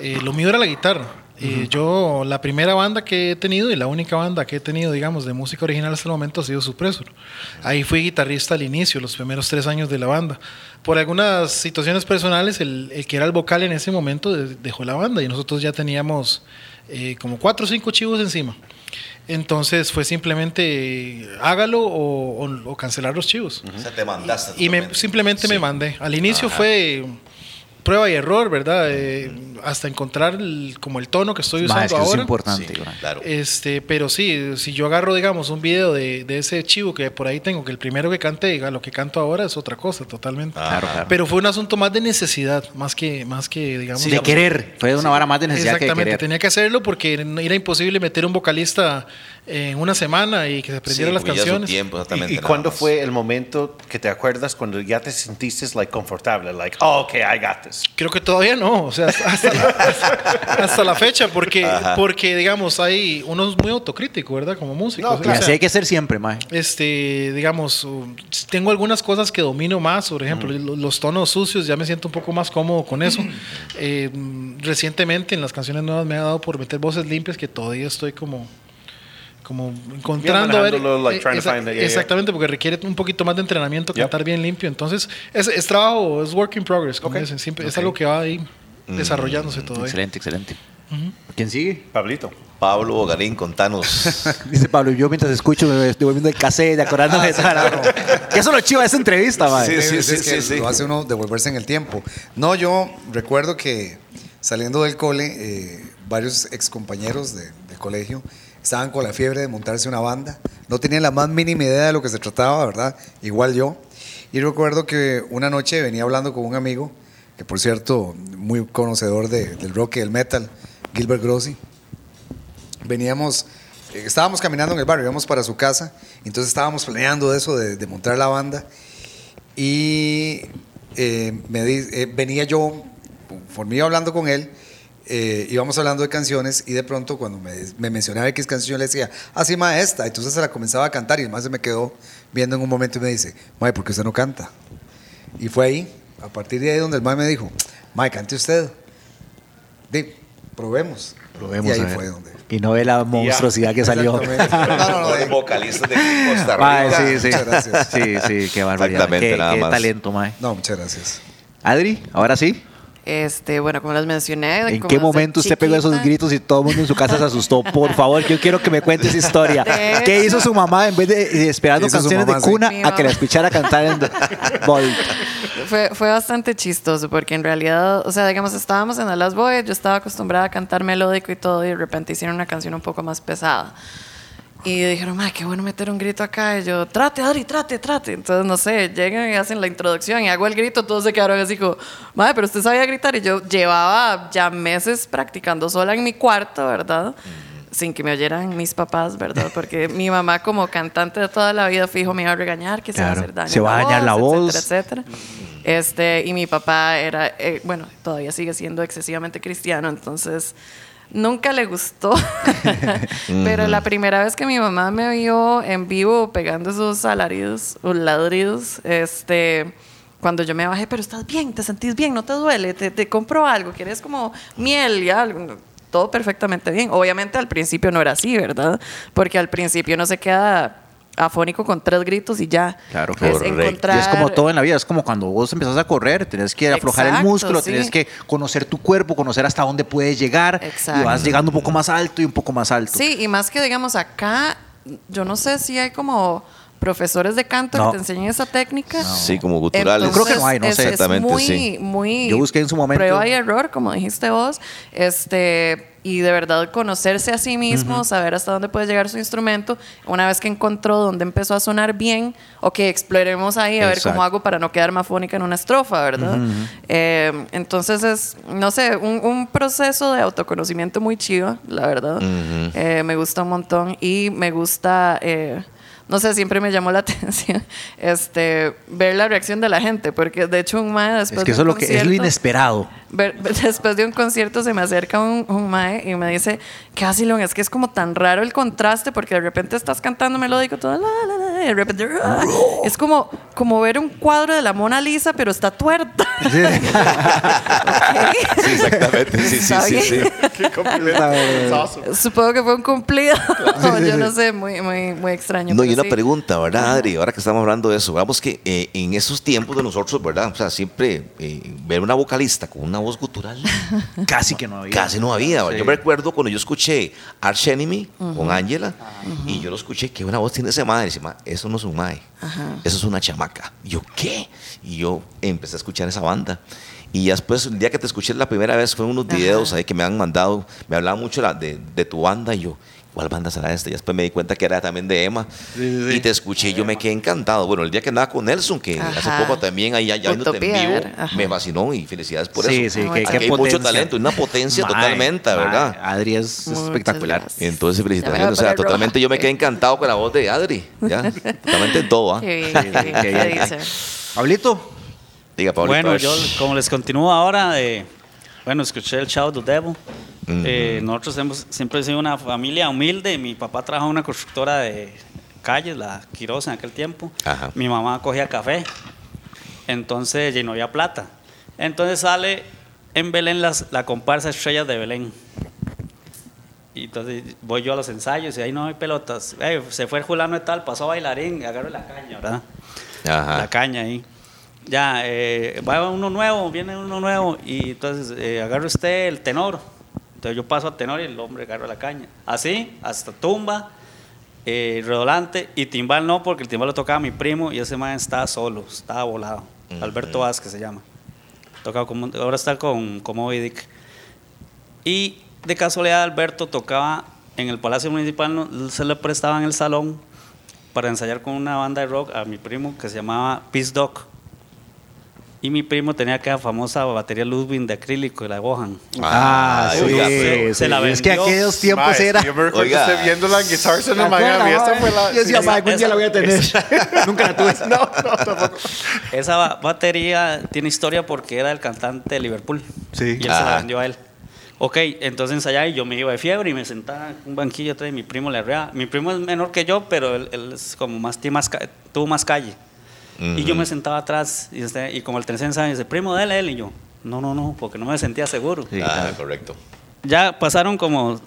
Eh, lo mío era la guitarra. Eh, Yo, la primera banda que he tenido y la única banda que he tenido, digamos, de música original hasta el momento ha sido Suppressor. Ahí fui guitarrista al inicio, los primeros tres años de la banda. Por algunas situaciones personales, el, el que era el vocal en ese momento de- dejó la banda y nosotros ya teníamos eh, como cuatro o cinco chivos encima. Entonces fue simplemente eh, hágalo o, o- o cancelar los chivos. O sea, te mandaste. Y me, simplemente me Sí. mandé. Al inicio Ajá. fue prueba y error, ¿verdad? Eh, hasta encontrar el- como el tono que estoy usando es que eso es ahora. importante. Sí, claro. Este, pero sí, si yo agarro, digamos, un video de, de ese chivo que por ahí tengo, que el primero que cante, diga, lo que canto ahora es otra cosa totalmente. Claro, claro. Pero fue un asunto más de necesidad, más que, más que digamos. de querer. Fue una vara más de necesidad que de Exactamente, querer. tenía que hacerlo porque era imposible meter un vocalista en una semana y que se aprendiera Sí, las canciones. tiempo, exactamente. ¿Y, y cuándo más. fue el momento que te acuerdas cuando ya te sentiste like confortable, like, oh, okay, I got this? Creo que todavía no, o sea, hasta, hasta la, hasta- hasta la fecha, porque, Ajá. porque digamos, hay uno es muy autocrítico, ¿verdad? Como músico. No, o Y sea, así hay que ser siempre, mae. este, digamos, um, tengo algunas cosas que domino más, por ejemplo, lo- los tonos sucios, ya me siento un poco más cómodo con eso. Eh, recientemente en las canciones nuevas me ha dado por meter voces limpias que todavía estoy como como encontrando ver, like, eh, esa- the- yeah, yeah. exactamente porque requiere un poquito más de entrenamiento Yep. cantar bien limpio entonces es, es trabajo es work in progress como Ok. dicen siempre es algo que va ahí desarrollándose todavía Excelente, excelente. ¿Quién sigue? Pablito. Pablo Bogarín, contanos. Dice Pablo, yo mientras escucho me estoy volviendo el cassette, acordándome de esa. Que eso lo chiva de esa entrevista, mae. Sí, sí, sí, que sí, sí. Lo hace uno devolverse en el tiempo. No, yo recuerdo que saliendo del cole, eh, varios excompañeros de, del colegio estaban con la fiebre de montarse una banda. No tenían la más mínima idea de lo que se trataba, ¿verdad? Igual yo. Y recuerdo que una noche venía hablando con un amigo, que por cierto, muy conocedor de- del rock y del metal, Gilbert Grossi. veníamos, eh, estábamos caminando en el barrio, íbamos para su casa, entonces estábamos planeando eso de, montar la banda y eh, me di- eh, venía yo, conforme iba hablando con él, eh, íbamos hablando de canciones y de pronto cuando me, me mencionaba X canción yo le decía, ah, sí, ma, esta, entonces se la comenzaba a cantar y el más se me quedó viendo en un momento y me dice, ma, ¿por qué usted no canta? Y fue ahí, a partir de ahí donde el mae me dijo, mae, cante usted. Di, probemos. Probemos y ahí a ver. fue donde. Y no ve la monstruosidad que salió. No, no, no, vocalistas de Costa Mae, Rica. sí, sí. Muchas gracias. Sí, sí, qué barbaridad. Exactamente, Qué, nada qué más. talento, mae. no, muchas gracias. Adri, ahora sí. Este, bueno, como les mencioné. ¿En qué momento usted pegó esos gritos y todo el mundo en su casa se asustó? Por favor, yo quiero que me cuente esa historia. ¿Qué hizo su mamá en vez de esperando ¿Qué hizo su canciones mamá, de cuna a que la escuchara cantar en Bolt? Fue, fue bastante chistoso porque en realidad, o sea, digamos, estábamos en Las Boys, yo estaba acostumbrada a cantar melódico y todo, y de repente hicieron una canción un poco más pesada. Y dijeron, ay, qué bueno meter un grito acá. Y yo, trate, Adri, trate, trate. Entonces, no sé, llegan y hacen la introducción y hago el grito, todos se quedaron así como, madre, pero usted sabía gritar. Y yo llevaba ya meses practicando sola en mi cuarto, ¿verdad? Sin que me oyeran mis papás, ¿verdad? Porque mi mamá, como cantante de toda la vida, fijo, me iba a regañar, que se va a Claro. hacer daño. Se va a dañar la voz. etcétera, etcétera. Este, y mi papá era, eh, bueno, todavía sigue siendo excesivamente cristiano, entonces nunca le gustó. Pero la primera vez que mi mamá me vio en vivo pegando esos alaridos o ladridos, este, cuando yo me bajé, pero estás bien, te sentís bien, no te duele, te, te compro algo, quieres como miel y algo. Todo perfectamente bien. Obviamente al principio no era así, ¿verdad? Porque al principio no se queda afónico con tres gritos y ya. Claro, Es encontrar- Y es como todo en la vida, es como cuando vos empezás a correr, tenés que aflojar el músculo, sí. tenés que conocer tu cuerpo, conocer hasta dónde puedes llegar Exacto. y vas llegando un poco más alto y un poco más alto. Sí, y más que digamos acá, yo no sé si hay como profesores de canto No. que te enseñen esa técnica. Sí, como guturales. Yo creo que no hay, no es- sé. es Exactamente, muy, sí. muy Yo busqué en su momento. prueba y error, como dijiste vos, este y de verdad conocerse a sí mismo, saber hasta dónde puede llegar su instrumento. Una vez que encontró dónde empezó a sonar bien, ok, exploremos ahí a ver Exacto. cómo hago para no quedarme afónica en una estrofa, ¿verdad? Eh, entonces es, no sé, un, un proceso de autoconocimiento muy chido, la verdad. Eh, me gusta un montón y me gusta... eh, no sé, siempre me llamó la atención este, ver la reacción de la gente, porque de hecho un mae después Es que de eso es un lo que es lo inesperado. Ver- después de un concierto se me acerca un, un mae y me dice, ¿qué vacilón? Es que es como tan raro el contraste porque de repente estás cantando melódico todo, la, la, la, y de repente, "Ah". es como, como ver un cuadro de la Mona Lisa, pero está tuerta. Sí, exactamente. Sí, sí, sí. Qué awesome. Supongo que fue un cumplido. Yo no sé, muy, muy, muy extraño. No, y una sí. pregunta, ¿verdad, Adri? Ahora que estamos hablando de eso, vamos que eh, en esos tiempos de nosotros, ¿verdad? O sea, siempre eh, ver una vocalista con una voz gutural Casi que no había. casi no había. Sí. Yo me recuerdo cuando yo escuché Arch Enemy con Angela y yo lo escuché, que una voz tiene ese madre. Y dice, "Ma, eso no es un mae, eso es una chamaca. Y yo, ¿qué? Y yo empecé a escuchar esa banda. Y después, el día que te escuché la primera vez, fue unos videos ahí que me han mandado, me hablaban mucho de, de tu banda y yo, ¿cuál banda será esta? Y después me di cuenta que era también de Emma. Y te escuché y yo me quedé encantado. Bueno, el día que andaba con Nelson, que hace Ajá. poco también ahí allá en vivo, me fascinó y felicidades por Sí, eso. sí, que- Aquí que hay mucho talento, una potencia totalmente, ¿verdad? Adri es Muchas espectacular. gracias. Entonces, felicitaciones. O sea, totalmente roja. yo me quedé encantado con la voz de Adri. ¿ya? Totalmente en todo, ¿ah? Sí, qué sí, dicha. Pablito, Diga, Pablo. Bueno, yo como les continúo ahora, eh, bueno, escuché el Shout the Devil. Eh, nosotros hemos siempre sido una familia humilde. Mi papá trabajaba en una constructora de calles, la Quiroz en aquel tiempo. Ajá. Mi mamá cogía café. Entonces, y no había plata. Entonces sale en Belén las- la comparsa Estrellas de Belén. Y entonces voy yo a los ensayos y ahí no hay pelotas. Eh, se fue el fulano de tal, pasó bailarín, agarro la caña, ¿verdad? Ajá. la caña ahí. Ya, eh, va uno nuevo, viene uno nuevo y entonces eh, usted el tenor. Entonces yo paso al tenor y el hombre agarra la caña. Así, hasta tumba, eh, redolante y timbal no, porque el timbal lo tocaba mi primo y ese man estaba solo, estaba volado. Alberto Vázquez se llama. Tocaba como, ahora está con, Moby Dick. Y de casualidad Alberto tocaba en el Palacio Municipal, se le prestaba en el salón para ensayar con una banda de rock a mi primo que se llamaba Peace Dog. Y mi primo tenía aquella famosa batería Ludwig de acrílico, la de Bohan. Ah, sí, oiga, se- se la sí. Es que vendió. aquellos tiempos era. Yo me recuerdo Oiga. usted viendo la Guitar Center ¿Me en Miami. Esta fue la. Yo decía, "Ma, algún día la voy a tener. Nunca la tuve. No, no, tampoco. Esa ba- batería tiene historia porque era el cantante de Liverpool. Sí. Y él se la vendió a él. Ok, entonces ensayaba y yo me iba de fiebre y me sentaba en un banquillo atrás y mi primo le arreaba. Mi primo es menor que yo, pero él, él es como más, tiene más, tuvo más calle. Y yo me sentaba atrás y, este- y como el tercer ensayo dice, primo, dale, él. Y yo, no, no, no, porque no me sentía seguro. Ah, correcto. Ya pasaron como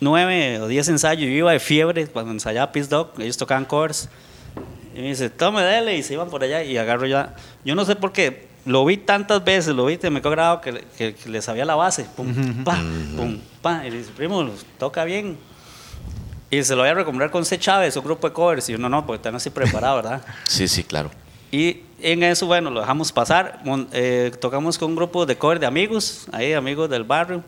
nueve o diez ensayos. Yo iba de fiebre cuando ensayaba Peace Dog. Ellos tocaban covers. Y me dice, tome, dele. Y se iban por allá y agarro ya. Yo no sé por qué. Lo vi tantas veces, lo vi, me quedó grabado que, que, que le sabía la base. Pum, pa, pum, pa. Y dice, primo, toca bien. Y se lo voy a recomendar con C. Chávez, un grupo de covers. Y yo, no, no, porque están así preparado, ¿verdad? Sí, sí, claro. Y en eso, bueno, lo dejamos pasar. Eh, tocamos con un grupo de cover de amigos, ahí, amigos del barrio.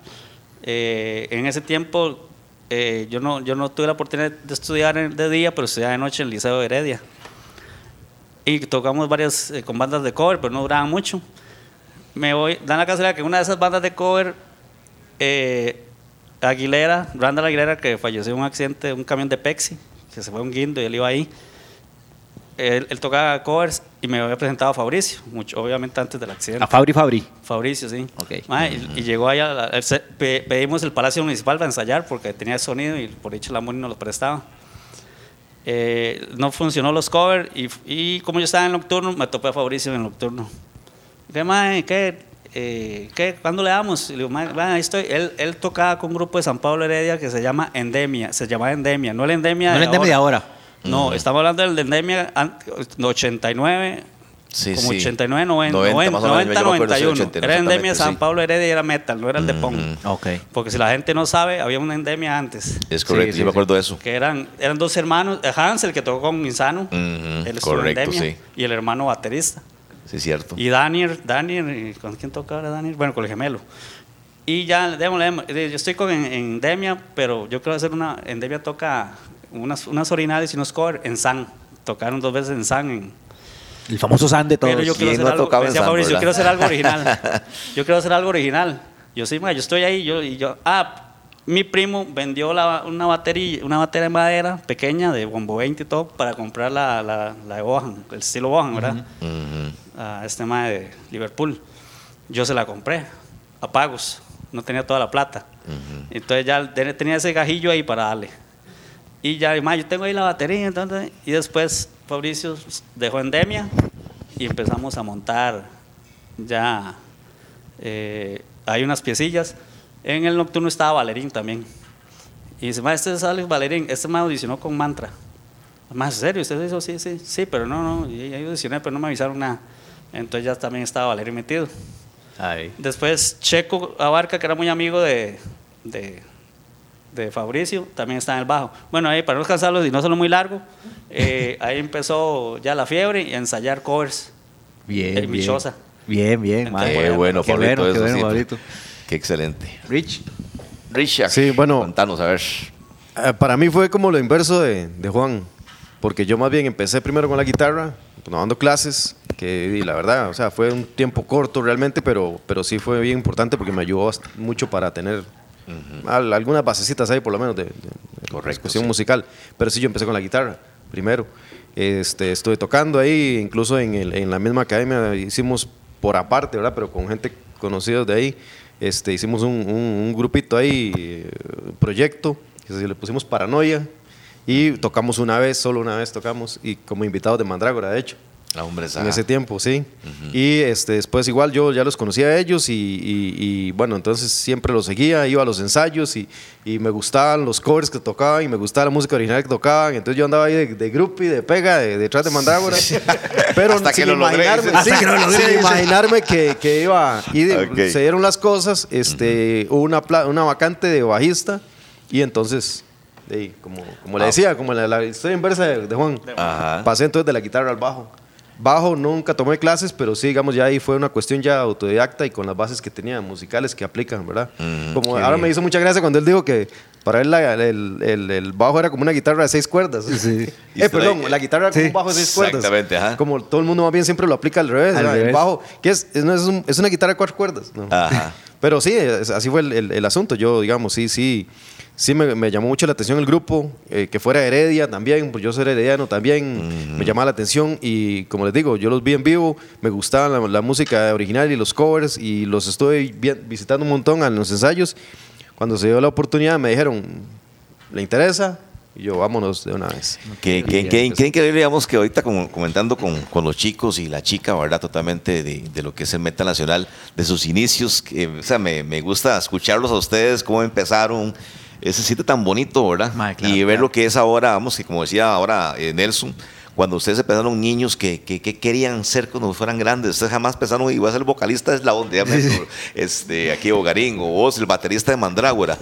Eh, en ese tiempo, eh, yo, no, yo no tuve la oportunidad de estudiar de día, pero estudiaba de noche en el Liceo de Heredia. Y tocamos varias eh, con bandas de cover, pero no duraban mucho. Me voy, dan la casualidad que una de esas bandas de cover, eh, Aguilera, Randall Aguilera, que falleció en un accidente de un camión de Pepsi, que se fue un guindo y él iba ahí él, él tocaba covers y me había presentado a Fabricio, mucho, obviamente antes del accidente. A Fabri Fabri. Fabricio, sí. Ok. Ma, y, y llegó allá, la- el pe- pedimos el Palacio Municipal para ensayar porque tenía sonido y por dicho la Moni nos lo prestaba. Eh, no funcionó los covers y, y como yo estaba en nocturno, me topé a Fabricio en nocturno. ¿Qué, mae? ¿Qué? Eh, ¿qué? ¿Cuándo le damos? Y le digo, mae, mae, ahí estoy. Él, él tocaba con un grupo de San Pablo Heredia que se llama Endemia. Se llamaba Endemia, no el Endemia No de entiendo de ahora. No, estamos hablando del de Endemia an- 89, Sí, como sí. 89, 90, 90, más o menos, 90, yo me acuerdo de ese 91. 80, Era Endemia de exactamente, San sí. Pablo Heredia y era metal, no era el de Pong. Ok. Porque si la gente no sabe, había una Endemia antes. Es correcto, Sí, yo sí, me acuerdo de eso. Que eran, eran dos hermanos, eh, Hans, el que tocó con Insano, él estuvo en correcto, Endemia, sí. y el hermano baterista. Sí, cierto. Y Daniel, Daniel, ¿y ¿con quién toca ahora Daniel? Bueno, con el gemelo. Y ya, démosle, démosle. yo estoy con en- Endemia, pero yo quiero hacer una, Endemia toca unas, unas orinales y unos covers en San. Tocaron dos veces en San. En, El famoso San de todos. pero yo quiero ¿Quién hacer no algo, decía San, Mauricio, yo quiero hacer algo original. Yo quiero hacer algo original. Yo sí, ma, yo estoy ahí, yo, y yo, ah, mi primo vendió la- una batería, una batería de madera pequeña de bombo 20 y todo para comprar la, la, la de Bohan, el estilo Bohan, ¿verdad? a este mae de Liverpool. Yo se la compré a pagos, no tenía toda la plata. Entonces ya te- tenía ese gajillo ahí para darle. Y ya, mae, yo tengo ahí la batería. entonces, y después Fabricio dejó Endemia y empezamos a montar ya. eh, hay unas piecillas. En el nocturno estaba Valerín también. Y dice, este es Alex Valerín, este me audicionó con Mantra. Más en serio, usted dijo, sí, sí, sí, pero no, no, y ahí audicioné, pero no me avisaron nada. Entonces ya también estaba Valerio metido. Ahí. Después Checo Abarca, que era muy amigo de, de, de Fabricio, también está en el bajo. Bueno, ahí para no cansarlos y no solo muy largo, eh, ahí empezó ya la fiebre y a ensayar covers. Bien, En mi bien. choza. Bien, bien. mae. Qué bueno, Qué Pablito. bueno, qué eso bueno, sí. Pablito. Qué excelente. Rich. Richard. Sí, bueno. Contanos, a ver. Eh, Para mí fue como lo inverso de, de Juan, porque yo más bien empecé primero con la guitarra, tomando clases, que y la verdad, o sea, fue un tiempo corto realmente, pero, pero sí fue bien importante porque me ayudó mucho para tener al- algunas basecitas ahí, por lo menos, de, de- de Correcto, cuestión sí. musical. Pero sí, yo empecé con la guitarra primero. Este, estuve tocando ahí, incluso en, el- en la misma academia hicimos por aparte, ¿verdad? Pero con gente conocida de ahí, este, hicimos un, un- grupito ahí, eh, proyecto, le pusimos Paranoia, y tocamos una vez, solo una vez tocamos, y como invitados de Mandrágora, de hecho. La hombre En ese tiempo, sí. Y este, después igual yo ya los conocía a ellos y, y- y, bueno, entonces siempre los seguía, iba a los ensayos y, y me gustaban los covers que tocaban y me gustaba la música original que tocaban. Entonces yo andaba ahí de, de groupie, de pega, de, detrás de Mandrágora. Pero Hasta que sin lo logré, imaginarme, sí, Hasta que lo logré, sin imaginarme que, que iba. Y de- Ok. se dieron las cosas, este, hubo una, pla- una vacante de bajista y entonces... de- como, como le Ah. decía, como la, la historia inversa de, de Juan. Ajá. Pasé entonces de la guitarra al bajo. Bajo nunca tomé clases, pero sí, digamos, ya ahí fue una cuestión ya autodidacta y con las bases que tenía musicales que aplican, ¿verdad? Como ahora me hizo mucha gracia cuando él dijo que Para él la- el, el- el bajo era como una guitarra de seis cuerdas. Sí. Eh, perdón, la guitarra era como Sí. un bajo de seis cuerdas. Exactamente, ajá. Como todo el mundo más bien siempre lo aplica al revés. Al ¿verdad? El revés. bajo, que es, es, no es, un- es una guitarra de cuatro cuerdas. ¿no? Ajá. Pero sí, es- así fue el, el- el asunto. Yo, digamos, sí, sí. Sí me, me llamó mucho la atención el grupo, eh, que fuera Heredia también, pues yo soy herediano también, me llamaba la atención y como les digo, yo los vi en vivo, me gustaba la, la música original y los covers y los estuve vi- visitando un montón en los ensayos. Cuando se dio la oportunidad me dijeron, ¿le interesa? Y yo, vámonos de una vez. Que, que, que, que increíble, digamos, que ahorita como comentando con, con los chicos y la chica, ¿verdad? Totalmente de, de lo que es el metal nacional, de sus inicios. que, o sea, me, me gusta escucharlos a ustedes, cómo empezaron. Ese sitio tan bonito, ¿verdad? Claro, y ver claro. lo que es ahora, vamos, que como decía ahora eh, Nelson, cuando ustedes empezaron niños que, que, que querían ser cuando fueran grandes, ustedes jamás pensaron, iba a ser el vocalista de Eslabón, este, aquí Ogarín, o vos, el baterista de Mandrágora.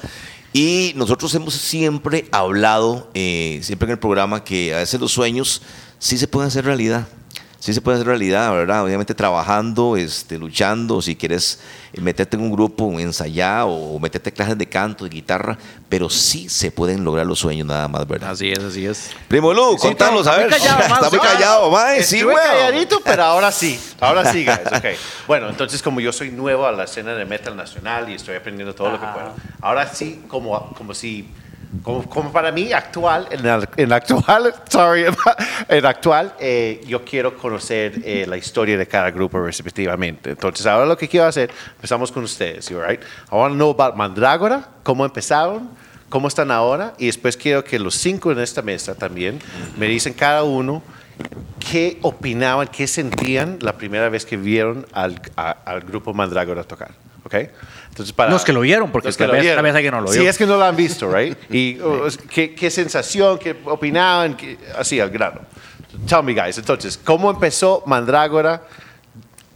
Y nosotros hemos siempre hablado, eh, siempre en el programa, que a veces los sueños sí se pueden hacer realidad. Sí se puede hacer realidad, ¿verdad? Obviamente trabajando, este, luchando, si quieres eh, meterte en un grupo, ensayar o meterte clases de canto, de guitarra, pero sí se pueden lograr los sueños nada más, ¿verdad? Así es, así es. Primo Lu, contanos, a ver. Está muy callado, mae. Sí, weón. calladito, pero ahora sí. Ahora sí, guys. Ok. Bueno, entonces como yo soy nuevo a la escena de metal nacional y estoy aprendiendo todo lo que puedo. Ahora sí, como, como si... Como, como para mí, actual, en el, en actual, sorry, en actual, eh, yo quiero conocer eh, la historia de cada grupo respectivamente. Entonces, ahora lo que quiero hacer, empezamos con ustedes, you right? I want to know about Mandrágora, cómo empezaron, cómo están ahora, y después quiero que los cinco en esta mesa también me dicen cada uno qué opinaban, qué sentían la primera vez que vieron al, a- al grupo Mandrágora tocar. ¿Ok? Entonces, para, Los que lo vieron, porque los que vez- vieron. vez alguien no lo Sí, vio. es que no lo han visto, right? Y uh, ¿qué, qué sensación, qué opinaban, qué- así al grano. Tell me, guys. Entonces, ¿cómo empezó Mandrágora?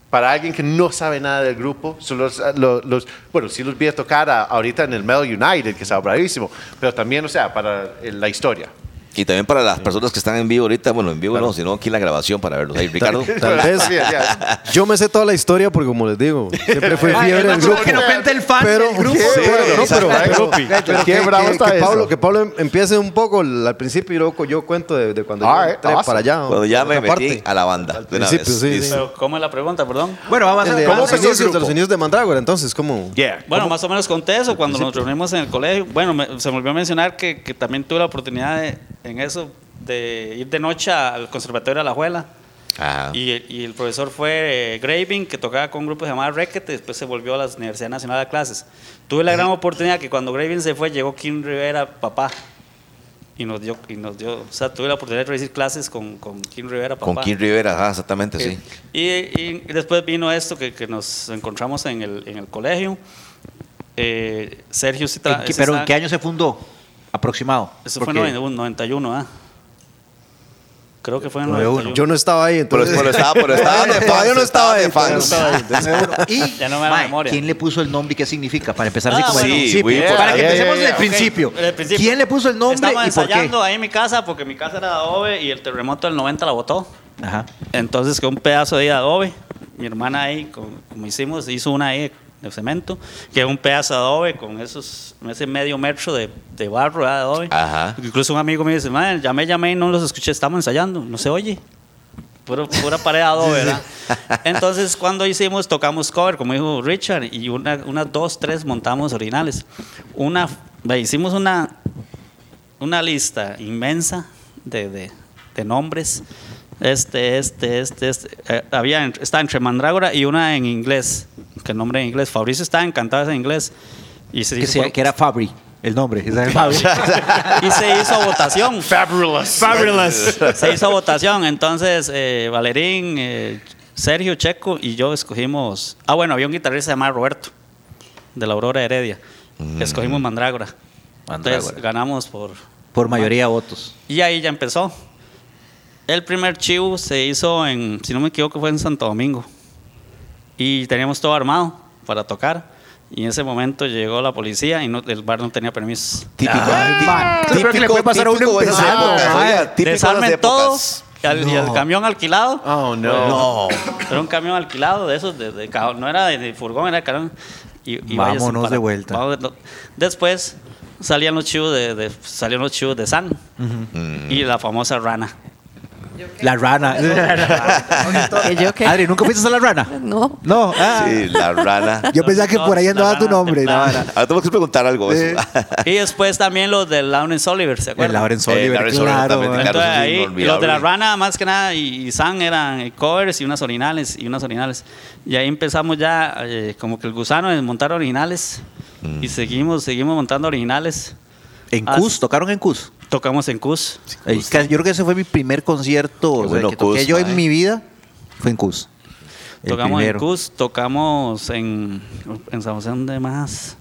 Para alguien que no sabe nada del grupo, son los, los- los- bueno, sí los vi a tocar a- ahorita en el Metal United, que estaba bravísimo, pero también, o sea, para la historia. Y también para las personas que están en vivo ahorita, bueno, en vivo no, sino aquí en la grabación para verlos. Ahí, Ricardo. Tal vez. Sí. Yo me sé toda la historia porque, como les digo, siempre fue fiebre del grupo. que no cuenta el fan Pero, del grupo. Sí, bueno, no, pero, pero- pero Qué que, bravo que- está que eso. Pablo, que Pablo em- empiece un poco al principio y luego yo cuento de, de cuando yo All right, entré awesome. para allá. Cuando ya me metí parte. a la banda. Al principio, sí, sí. Pero, ¿Cómo es la pregunta, perdón? Bueno, vamos a De, ¿Cómo los empezó el inicios, de grupo? los inicios de Mandrágora, entonces, ¿cómo? Yeah. Bueno, ¿Cómo- más o menos conté eso cuando nos reunimos en el colegio. Bueno, me- se me olvidó mencionar que, que también tuve la oportunidad de, en eso de ir de noche al Conservatorio de la Juela. Y, el- y el profesor fue eh, Graving, que tocaba con un grupo llamado Requete, después se volvió a la Universidad Nacional a clases. Tuve la gran oportunidad que cuando Graving se fue, llegó Kim Rivera, papá. Y nos dio, y nos dio, o sea, tuve la oportunidad de recibir clases con, con Kim Rivera, papá. Con Kim Rivera, ajá, exactamente, sí. Y, y después vino esto que, que nos encontramos en el, en el colegio. Eh, Sergio tra- ¿En qué- ¿Pero en qué año se fundó? Aproximado. Eso fue en 91, 91, ¿ah? Creo que fue en 91. 91. Yo no estaba ahí, Pero, entonces. pero estaba, pero estaba de Todavía fans, no estaba de todavía no fans. estaba ahí. Y, Ya no me da mae, memoria. ¿quién le puso el nombre y qué significa? Para empezar así Ah, como bueno, el sí. Para que ya, empecemos desde el principio. El principio. ¿Quién le puso el nombre Estaba y por qué? ensayando ahí en mi casa porque mi casa era de adobe y el terremoto del 90 la botó. Ajá. Entonces, que un pedazo de adobe. Mi hermana ahí, como, como hicimos, hizo una ahí de cemento, que es un pedazo de adobe con esos, ese medio metro de, de barro de adobe. Ajá. Incluso un amigo me dice, "Mae, llamé, llamé y no los escuché, estamos ensayando, no se oye. Puro- pura pared de adobe, ¿verdad? Entonces, cuando hicimos, tocamos cover, como dijo Richard, y una, unas dos, tres montamos originales. Una, hicimos una, una lista inmensa de, de, de nombres. Este, este, este, este. Eh, había, estaba entre Mandrágora y una en inglés, que el nombre en inglés. Fabricio estaba encantado en inglés. Y se, Que, hizo, sea- que era Fabri, el nombre. el Fabri. y se hizo votación. Fabulous. Fabulous. Se hizo votación. Entonces, eh, Valerín, eh, Sergio Checo y yo escogimos. Ah, bueno, había un guitarrista llamado Roberto, de la Aurora Heredia. Escogimos Mandrágora. Mandrágora. Entonces, ganamos por. Por mayoría de votos. Y ahí ya empezó. El primer chivo se hizo en, si no me equivoco, fue en Santo Domingo. Y teníamos todo armado para tocar. Y en ese momento llegó la policía y no- el bar no tenía permisos. Típico. Ay, tí- man. Eso es lo que le puede pasar a uno típico empezando, típico esas Desarmen todo. épocas. Y al, y al camión alquilado. Oh, no. No. Era un camión alquilado de esos, de, de no era de, de furgón, era de camión. Y, y Vámonos para- de vuelta. vamos de- Después salían los chivos de, de- salían los chivos de San y la famosa rana. La rana. ¿Y yo qué? Adri, ¿nunca fuiste a la rana? No. No. ah. Sí, la rana. Yo pensaba que No, por ahí andaba tu rana nombre. la vara. Ahora tengo que preguntar algo. Eh. eso. Y después también los de Lawrence Oliver, ¿se El acuerdan? Lawrence Eh, Oliver, Lawrence también. Entonces ahí, inolvidable. los de la rana más que nada y, y San eran covers y unas originales y unas originales. Y ahí empezamos ya eh, como que el gusano de montar originales Mm. y seguimos, seguimos montando originales. En Ah, Cus, tocaron en Cus. Tocamos en Cus. Yo creo que ese fue mi primer concierto o sea, bueno, que toqué Cus, yo en mi vida. Fue en Cus. El Tocamos primero. en Cus, tocamos en, en San José, ¿dónde más?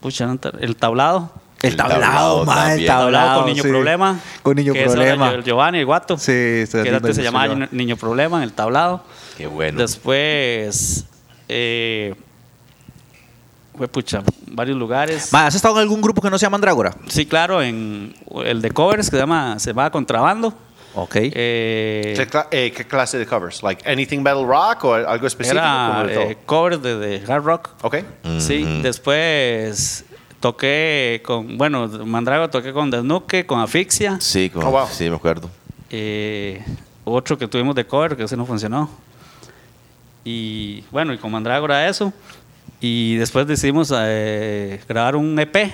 Pucha, el tablado. El tablado, mae, el tablado. Tablado con Niño sí. Problema. Con Niño que Problema. era el Giovanni, el guato. Sí, que antes se llamaba Niño Problema en el tablado. Qué bueno. Después, eh, fue pucha, varios lugares. ¿Has estado en algún grupo que no sea Mandrágora? Sí, claro, en el de covers que se llama Se va Contrabando. Ok. Eh, ¿Qué, cla- eh, ¿Qué clase de covers? Like anything metal rock o algo específico? era eh, covers de, de hard rock. ok. Sí, después toqué con, bueno, Mandrago toqué con Desnuque, con Asfixia. Sí, con- Oh, wow. sí, me acuerdo. Eh, otro que tuvimos de cover, que ese no funcionó. Y bueno, y con Mandrágora eso. Y después decidimos eh, grabar un EP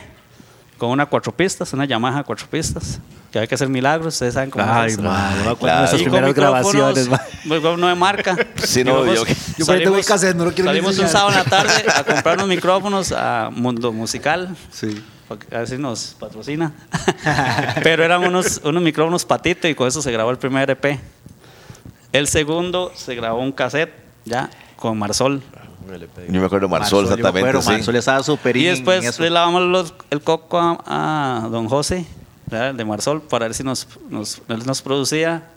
con una cuatro pistas, una Yamaha cuatro pistas. Que hay que hacer milagros, ustedes saben cómo Ay, es. acuerdo claro. de esas primeras grabaciones. micrófono de marca. Sí, no, yo- Yo por ahí tengo el cassette, no lo quiero Salimos un sábado en la tarde a comprar unos micrófonos a Mundo Musical. Sí. porque A ver si nos patrocina. Pero eran unos, unos micrófonos patito y con eso se grabó el primer EP. El segundo se grabó un cassette ya con Marsol. Yo me acuerdo de Marsol, yo me exactamente. acuerdo, sí. Marsol estaba súper Y después le lavamos los- el coco a, a don José, ¿verdad? el de Marsol, para ver si nos, nos, él nos producía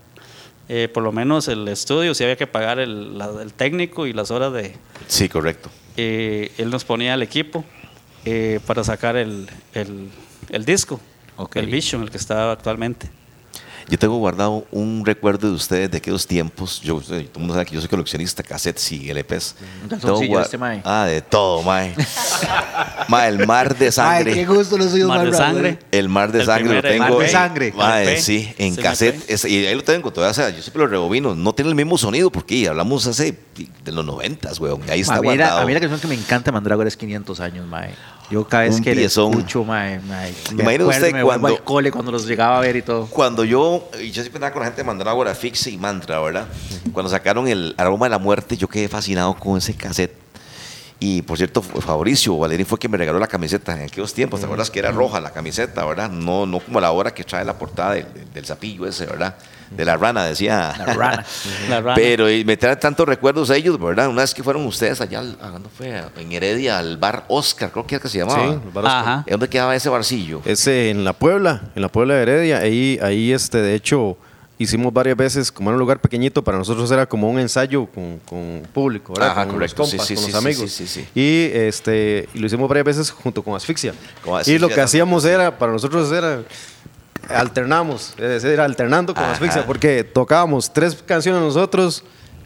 eh, por lo menos el estudio, si había que pagar el, la- el técnico y las horas de... Sí, correcto. eh, él nos ponía el equipo eh, para sacar el, el, el disco, Ok. el Vision, el que está actualmente. Yo tengo guardado un recuerdo de ustedes de aquellos tiempos. Yo, eh, todo el mundo sabe que yo soy coleccionista, cassettes y LPs. Tengo este, mae. Ah, de todo, mae. mae, el mar de Ay, sangre. qué gusto los suyos, Mar de sangre. El mar de El sangre lo tengo. Mar de sangre. Mae, sí, en Sí, cassette. Es- y ahí lo tengo todavía. o sea, yo siempre lo rebobino. No tiene el mismo sonido porque hablamos hace de los noventas, weón. Y ahí está Ma, guardado. a mí la canción que me encanta de Mandrágora es 500 años, mae. Yo cada vez Un que piezón. escucho, mae, mae, me Imagine acuerdo, usted me vuelvo cuando- al cole cuando los llegaba a ver y todo. Cuando yo, y yo siempre andaba con la gente de Mandrágora, Fixe y Mantra, ¿verdad? Cuando sacaron el Aroma de la Muerte, yo quedé fascinado con ese cassette. Y por cierto, fue Fabricio Valerín fue quien me regaló la camiseta en aquellos tiempos. ¿Te acuerdas que era roja la camiseta, verdad? No, no como la hora que trae la portada del, del zapillo ese, ¿verdad? De la rana, decía. La rana. La rana. Pero y me trae tantos recuerdos a ellos, ¿verdad? Una vez que fueron ustedes allá, al- ¿a dónde fue? En Heredia, al bar Oscar, creo que era que se llamaba. Sí, el bar Oscar. Ajá. ¿Y ¿Dónde quedaba ese barcillo? Ese en la Puebla, en la Puebla de Heredia, ahí, ahí este, de hecho, hicimos varias veces, como era un lugar pequeñito, para nosotros era como un ensayo con, con público, ¿verdad? Ajá, con correcto. los compas, sí, con los amigos. sí. Y, este, y lo hicimos varias veces junto con Asfixia. Con y lo que también, hacíamos era, para nosotros era, alternamos, es decir, era alternando con Ajá. Asfixia, porque tocábamos tres canciones nosotros.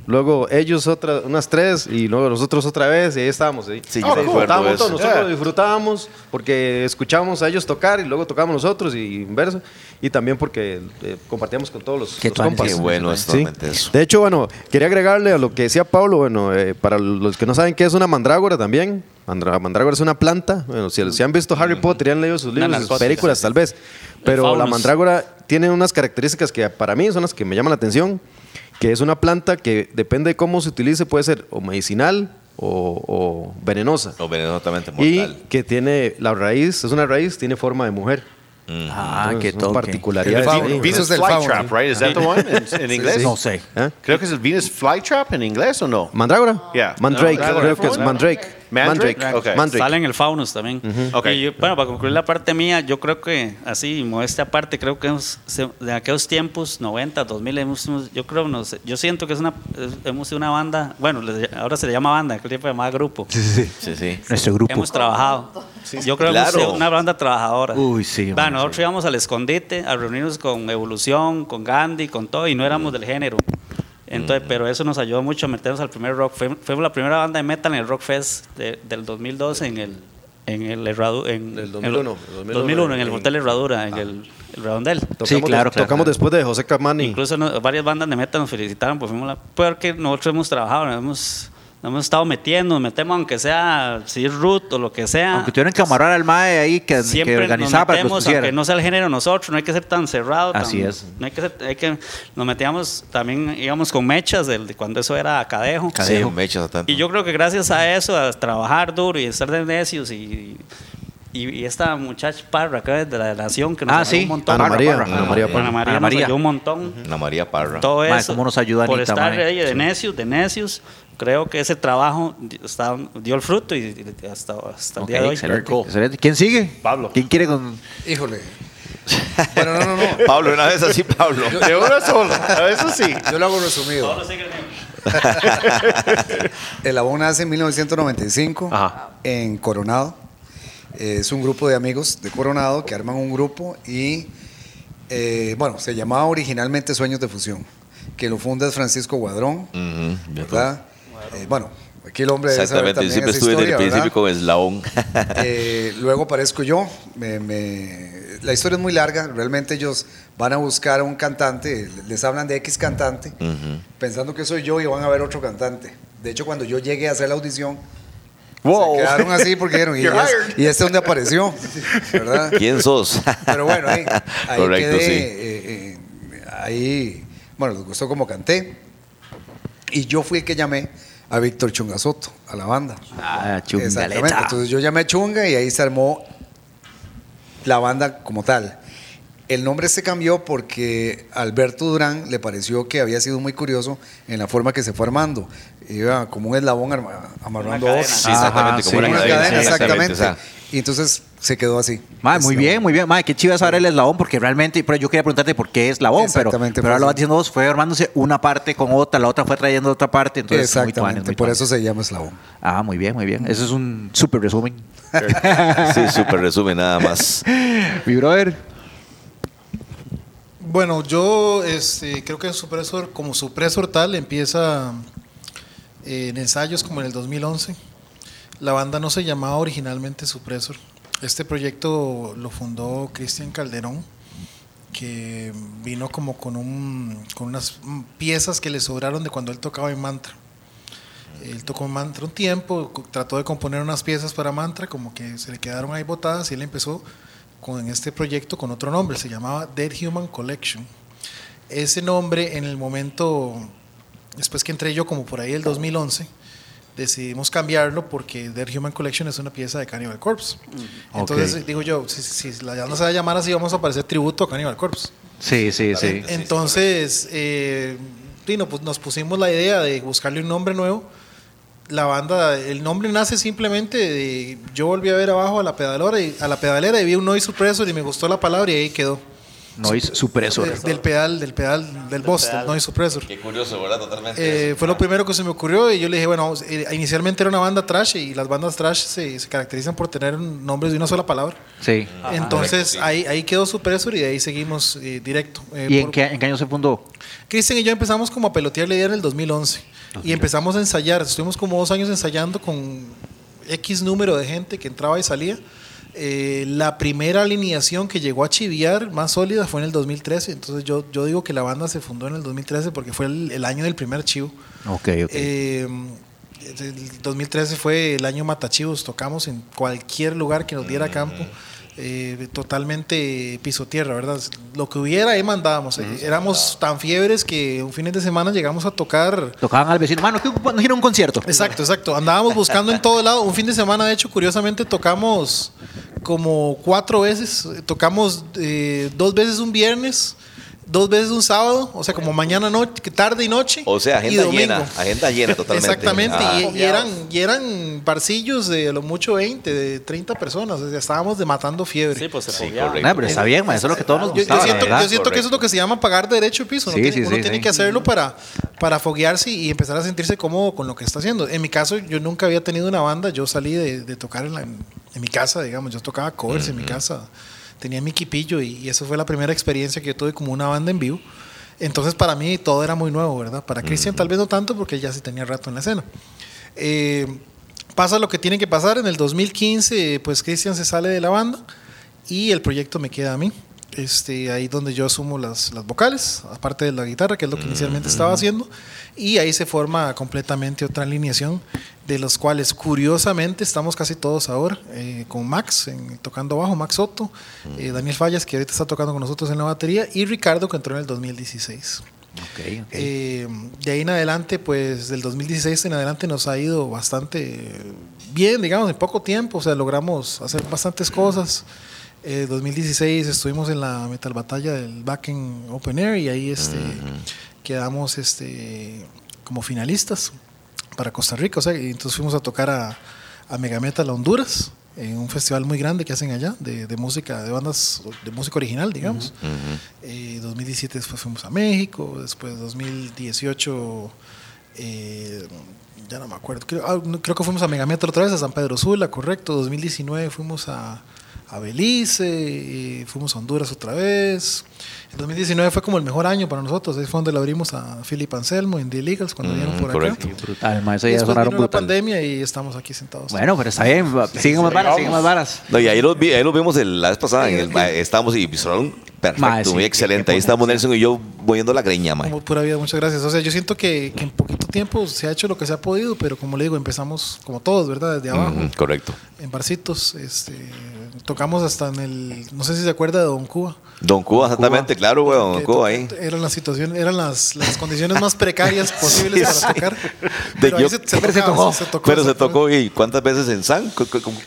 Luego ellos otras, unas tres y luego nosotros otra vez y ahí estábamos. ¿sí? Sí, yo Y me acuerdo disfrutábamos de todo, eso. nosotros Yeah. disfrutábamos porque escuchábamos a ellos tocar y luego tocábamos nosotros y inverso. Y también porque eh, compartíamos con todos los, Qué los compas. Qué bueno es Sí. eso. De hecho, bueno, quería agregarle a lo que decía Pablo, bueno, eh, para los que no saben qué es una mandrágora también, mandra- mandrágora es una planta, bueno, si, si han visto Harry Potter y han leído sus libros, sus películas tal vez, pero la mandrágora tiene unas características que para mí son las que me llaman la atención, que es una planta que depende de cómo se utilice, puede ser o medicinal o, o venenosa. No, venenosamente Y mortal. que tiene la raíz, es una raíz, tiene forma de mujer. Ah, Entonces, qué toque. particularidades. El. Venus. Flytrap, right? Is that the one in, in English? No sé. ¿Eh? Creo que es el Venus Flytrap en inglés o no? ¿Mandrágora? Yeah. Mandrake, No, creo que es no. Mandrake. Mandrake? Ok. Mandrake. Sale en el Faunus también. Ok. Y yo, bueno, para concluir la parte mía, yo creo que, así, modestia aparte, creo que hemos- de aquellos tiempos, 90, 2000, hemos, hemos- yo creo, no sé, yo siento que es una, hemos sido una banda, bueno, ahora se le llama banda, aquel tiempo se llamaba grupo. Sí, sí. Nuestro grupo. Hemos trabajado. yo creo que hemos sido una banda trabajadora. Uy, sí, man, nosotros íbamos al escondite a reunirnos con Evolución, con Gandhi, con todo, y no éramos del género. Entonces, pero eso nos ayudó mucho a meternos al primer rock. Fue- Fuimos la primera banda de metal en el Rock Fest de- del 2012 en el, en el Herradu- en El 2001, en el 2001, 2001, en el Hotel Herradura, en el, el Redondel. Tocamos, claro, claro. Tocamos después de José Camani. Incluso no- varias bandas de metal nos felicitaron pues fuimos la, porque nosotros hemos trabajado, nos hemos, nos hemos estado metiendo, nos metemos aunque sea si es root o lo que sea. Aunque tuvieran que amarrar al mae ahí que, que Siempre organizaba nos para que metemos, aunque no sea el género nosotros, no hay que ser tan cerrado. tan- Así es. No hay que ser, hay que, nos metíamos también, íbamos con mechas de cuando eso era cadejo. Sí, mechas tanto. Y yo creo que gracias a eso, a trabajar duro y estar de necios y, y, y esta muchacha Parra acá de la Nación que nos Ah, ayudó sí. un montón. Ana Parra, María, Parra. Ana María Parra. Ana María Ana nos María. ayudó un montón. Ana María Parra. Todo Mae, eso. cómo nos ayuda Por Anita, estar mae. ahí de necios, de necios. Creo que ese trabajo está- dio el fruto y, y hasta, hasta el día de hoy. excelente, excelente. ¿Quién sigue? Pablo. ¿Quién quiere con.? Híjole. Bueno, no, no, no. Pablo, una vez así, Pablo. De una sola, eso sí. Yo lo hago resumido. El Abón nace en 1995 Ajá. en Coronado. Es un grupo de amigos de Coronado que arman un grupo y, eh, bueno, se llamaba originalmente Sueños de Fusión, que lo funda es Francisco Guadrón, ¿verdad? Eh, bueno, aquí el hombre debe saber Exactamente, también siempre esa estuve desde el historia, principio ¿verdad? con Eslabón. Eh, luego aparezco yo. me- me- la historia es muy larga. Realmente ellos van a buscar a un cantante, les hablan de X cantante, Ujú. pensando que soy yo y van a ver otro cantante. De hecho, cuando yo llegué a hacer la audición, Wow. se quedaron así porque dijeron, ¿y, You're es- hired. ¿y este dónde apareció? ¿Verdad? ¿Quién sos? Pero bueno, ahí, ahí Correcto, quedé, sí. eh, eh, ahí, bueno, les gustó como canté. Y yo fui el que llamé a Víctor Chungasoto, a la banda. Ah, Exactamente. Entonces yo llamé a Chunga y ahí se armó la banda como tal. El nombre se cambió porque Alberto Durán le pareció que había sido muy curioso en la forma que se fue armando. Iba como un eslabón amarrando. Sí, exactamente, como una cadena. exactamente. o sea, y entonces se quedó así. Mae, muy Eslabón. bien, muy bien. Mae, qué chido saber el eslabón, porque realmente, pero yo quería preguntarte por qué eslabón, pero, Exactamente, pero ahora fue lo vas diciendo vos, fue armándose una parte con otra, la otra fue trayendo otra parte, entonces muy tuanes, Exactamente, muy por tuanes. eso se llama eslabón. Ah, muy bien, muy bien. Eso es un súper resumen. sí, súper resumen nada más. Mi brother. Bueno, yo este, creo que Supresor, como Supresor tal, empieza eh, en ensayos como en el 2011. La banda no se llamaba originalmente Supresor. Este proyecto lo fundó Cristian Calderón, que vino como con, un, con unas piezas que le sobraron de cuando él tocaba en Mantra. Él tocó Mantra un tiempo, trató de componer unas piezas para Mantra, como que se le quedaron ahí botadas y él empezó con este proyecto con otro nombre, se llamaba Dead Human Collection. Ese nombre en el momento, después que entré yo como por ahí el 2011, decidimos cambiarlo porque Dead Human Collection es una pieza de Cannibal Corpse. Entonces Ok. digo yo, si, si la banda se va a llamar así, vamos a parecer tributo a Cannibal Corpse. Sí, sí, sí. Entonces, eh, sí, no, pues nos pusimos la idea de buscarle un nombre nuevo. La banda, el nombre nace simplemente de. Yo volví a ver abajo a la pedalera y, a la pedalera y vi un noise suppressor y me gustó la palabra y ahí quedó. Noise supresor. Del, del pedal, del pedal, del boss, del noise suppressor. Qué curioso, ¿verdad? Totalmente. Eh, fue lo primero que se me ocurrió y yo le dije, bueno, eh, inicialmente era una banda trash y las bandas trash se, se caracterizan por tener nombres de una sola palabra. Sí. Entonces ahí, ahí quedó Suppressor y de ahí seguimos eh, directo. Eh, ¿Y en qué, en qué año se fundó? Cristian y yo empezamos como a pelotear la idea en el 2011 y empezamos a ensayar. Estuvimos como dos años ensayando con X número de gente que entraba y salía. Eh, la primera alineación que llegó a chiviar más sólida fue en el 2013. Entonces yo, yo digo que la banda se fundó en el 2013 porque fue el, el año del primer chivo. Ok, ok. Eh, el 2013 fue el año Matachivos, tocamos en cualquier lugar que nos diera campo, eh, totalmente piso tierra, ¿verdad? Lo que hubiera ahí mandábamos. eh, Éramos tan fiebres que un fin de semana llegamos a tocar. Tocaban al vecino. Mano, ¿qué nos gira un concierto? Exacto, exacto. Andábamos buscando en todo lado. Un fin de semana, de hecho, curiosamente tocamos como cuatro veces. Tocamos eh, dos veces un viernes, dos veces un sábado, o sea, como mañana, noche, tarde y noche. O sea, y agenda domingo. llena. Agenda llena totalmente. Exactamente, Ah. y, y eran, y eran barcillos de a lo mucho 20, de 30 personas, o sea, estábamos de matando fiebre. Sí, pues se Sí. Nah, pero está bien, ma, eso es lo que todos nos Yo, yo gustaba. la siento, yo siento que eso es lo que se llama pagar derecho de piso. Uno Sí, tiene, sí, uno sí, tiene sí. que hacerlo para, para foguearse y empezar a sentirse cómodo con lo que está haciendo. En mi caso, yo nunca había tenido una banda. Yo salí de, de tocar en, la- en mi casa, digamos. Yo tocaba covers en mi casa. Tenía mi equipillo y, y eso fue la primera experiencia que yo tuve como una banda en vivo. Entonces, para mí todo era muy nuevo, ¿verdad? Para Cristian tal vez no tanto porque ya sí tenía rato en la escena. Eh, pasa lo que tiene que pasar. En el 2015, pues Cristian se sale de la banda y el proyecto me queda a mí. Este, ahí donde yo asumo las, las vocales, aparte de la guitarra, que es lo que inicialmente estaba haciendo, y ahí se forma completamente otra alineación, de los cuales curiosamente estamos casi todos ahora, eh, con Max en- tocando bajo, Max Soto, eh, Daniel Fallas, que ahorita está tocando con nosotros en la batería, y Ricardo, que entró en el 2016. Ok, ok. Eh, de ahí en adelante, pues del 2016 en adelante nos ha ido bastante bien, digamos, en poco tiempo. O sea, logramos hacer bastantes cosas. Eh, 2016 estuvimos en la metal batalla del Backen Open Air y ahí este, quedamos este, como finalistas para Costa Rica. O sea, y entonces fuimos a tocar a, a Mega Metal a Honduras. En un festival muy grande que hacen allá de, de música, de bandas de música original, digamos. Eh, 2017 después fuimos a México, después 2018 eh, ya no me acuerdo, creo, ah, creo que fuimos a Megametro otra vez, a San Pedro Sula, correcto, 2019 fuimos a, a Belice, y fuimos a Honduras otra vez. El 2019 fue como el mejor año para nosotros, ahí fue donde le abrimos a Philip Anselmo en The Illegals cuando vinieron por correcto. acá. Brutal, ma, eso Y ya sonaron vino la brutal. pandemia y estamos aquí sentados. Bueno, pero está bien. Siguen más varas, siguen más varas. No, y ahí los, vi, ahí los vimos el- la vez pasada. En el, y sonaron perfecto, Ma, sí, muy excelente. Ahí estamos Nelson y yo moviendo la greña, ma. Como pura vida, muchas gracias. O sea, yo siento que, que en poquito tiempo se ha hecho lo que se ha podido, pero como le digo, empezamos como todos, ¿verdad? Desde abajo. Correcto. en barcitos. Este, tocamos hasta en el, no sé si se acuerda de Don Cuba. Don Cuba, exactamente, claro, güey, Don Cuba ahí. Eran las situaciones, eran las, las condiciones más precarias posibles Sí, para sí. tocar. De Pero ahí yo- se, se Siempre se tocaba, tocó. se tocó, Pero se tocó. tocó y cuántas veces en San,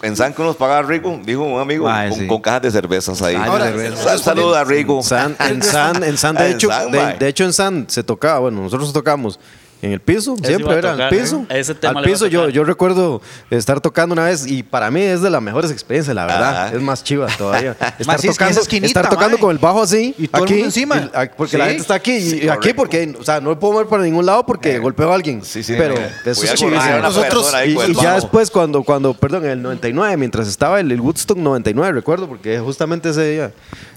en San que nos pagaba Rigo, dijo un amigo, con, sí. con cajas de cervezas ahí. De Ahora, cerveza. a Rigo. San- en San, en San, de En hecho, San, de, de hecho en San se tocaba, bueno, nosotros tocamos en el piso, Ese siempre era tocar, el piso. ¿eh? Ese tema Al piso yo, yo recuerdo estar tocando una vez y para mí es de las mejores experiencias, la verdad. Ajá. Es más chiva todavía. Estar sí, es que tocando, estar tocando con el bajo así Y todo el aquí, mundo encima. y- porque Sí. la gente está aquí y Sí, aquí correcto. porque, o sea, no me puedo mover para ningún lado porque golpeo a alguien. Sí, sí, pero mae. eso es chivísimo. Nosotros- Y, el y ya después cuando, cuando, perdón, en el 99, mientras estaba el, el Woodstock 99, recuerdo, porque justamente ese día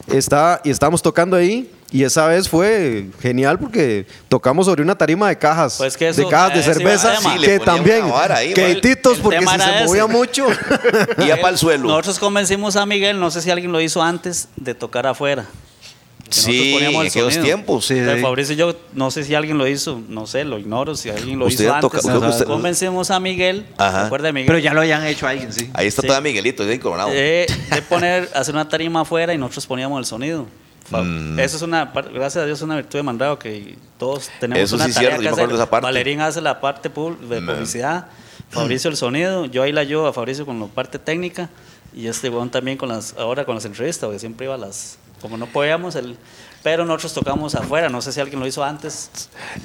estaba, y estábamos tocando ahí, y esa vez fue genial porque tocamos sobre una tarima de cajas, Pues que eso- de cajas de el cerveza. Sí, que también, ahí, que mae. titos, El porque si se movía ese. mucho. Y ya para el suelo. Nosotros convencimos a Miguel, no sé si alguien lo hizo antes, de tocar afuera. Sí, en el aquellos tiempos. Sí, sí. Fabricio y yo, no sé si alguien lo hizo, no sé, lo ignoro, si alguien lo Usted hizo toca- antes. creo que usted- Convencimos a Miguel, Ajá. ¿se acuerda de Miguel? Pero ya lo hayan hecho alguien, sí. Ahí está Sí. todavía Miguelito, ahí coronado. de, de poner, hacer una tarima afuera y nosotros poníamos el sonido. Mm. Eso es una, gracias a Dios, es una virtud de Mandrago que todos tenemos Eso una sí tarea cierto, que yo me acuerdo hacer. de esa parte. Valerín hace la parte de Mm. publicidad, Fabricio el sonido, yo ahí la ayudo a Fabricio con la parte técnica y este weón también con las, ahora con las entrevistas, porque siempre iba a las, como no podíamos, el, pero nosotros tocamos afuera, no sé si alguien lo hizo antes.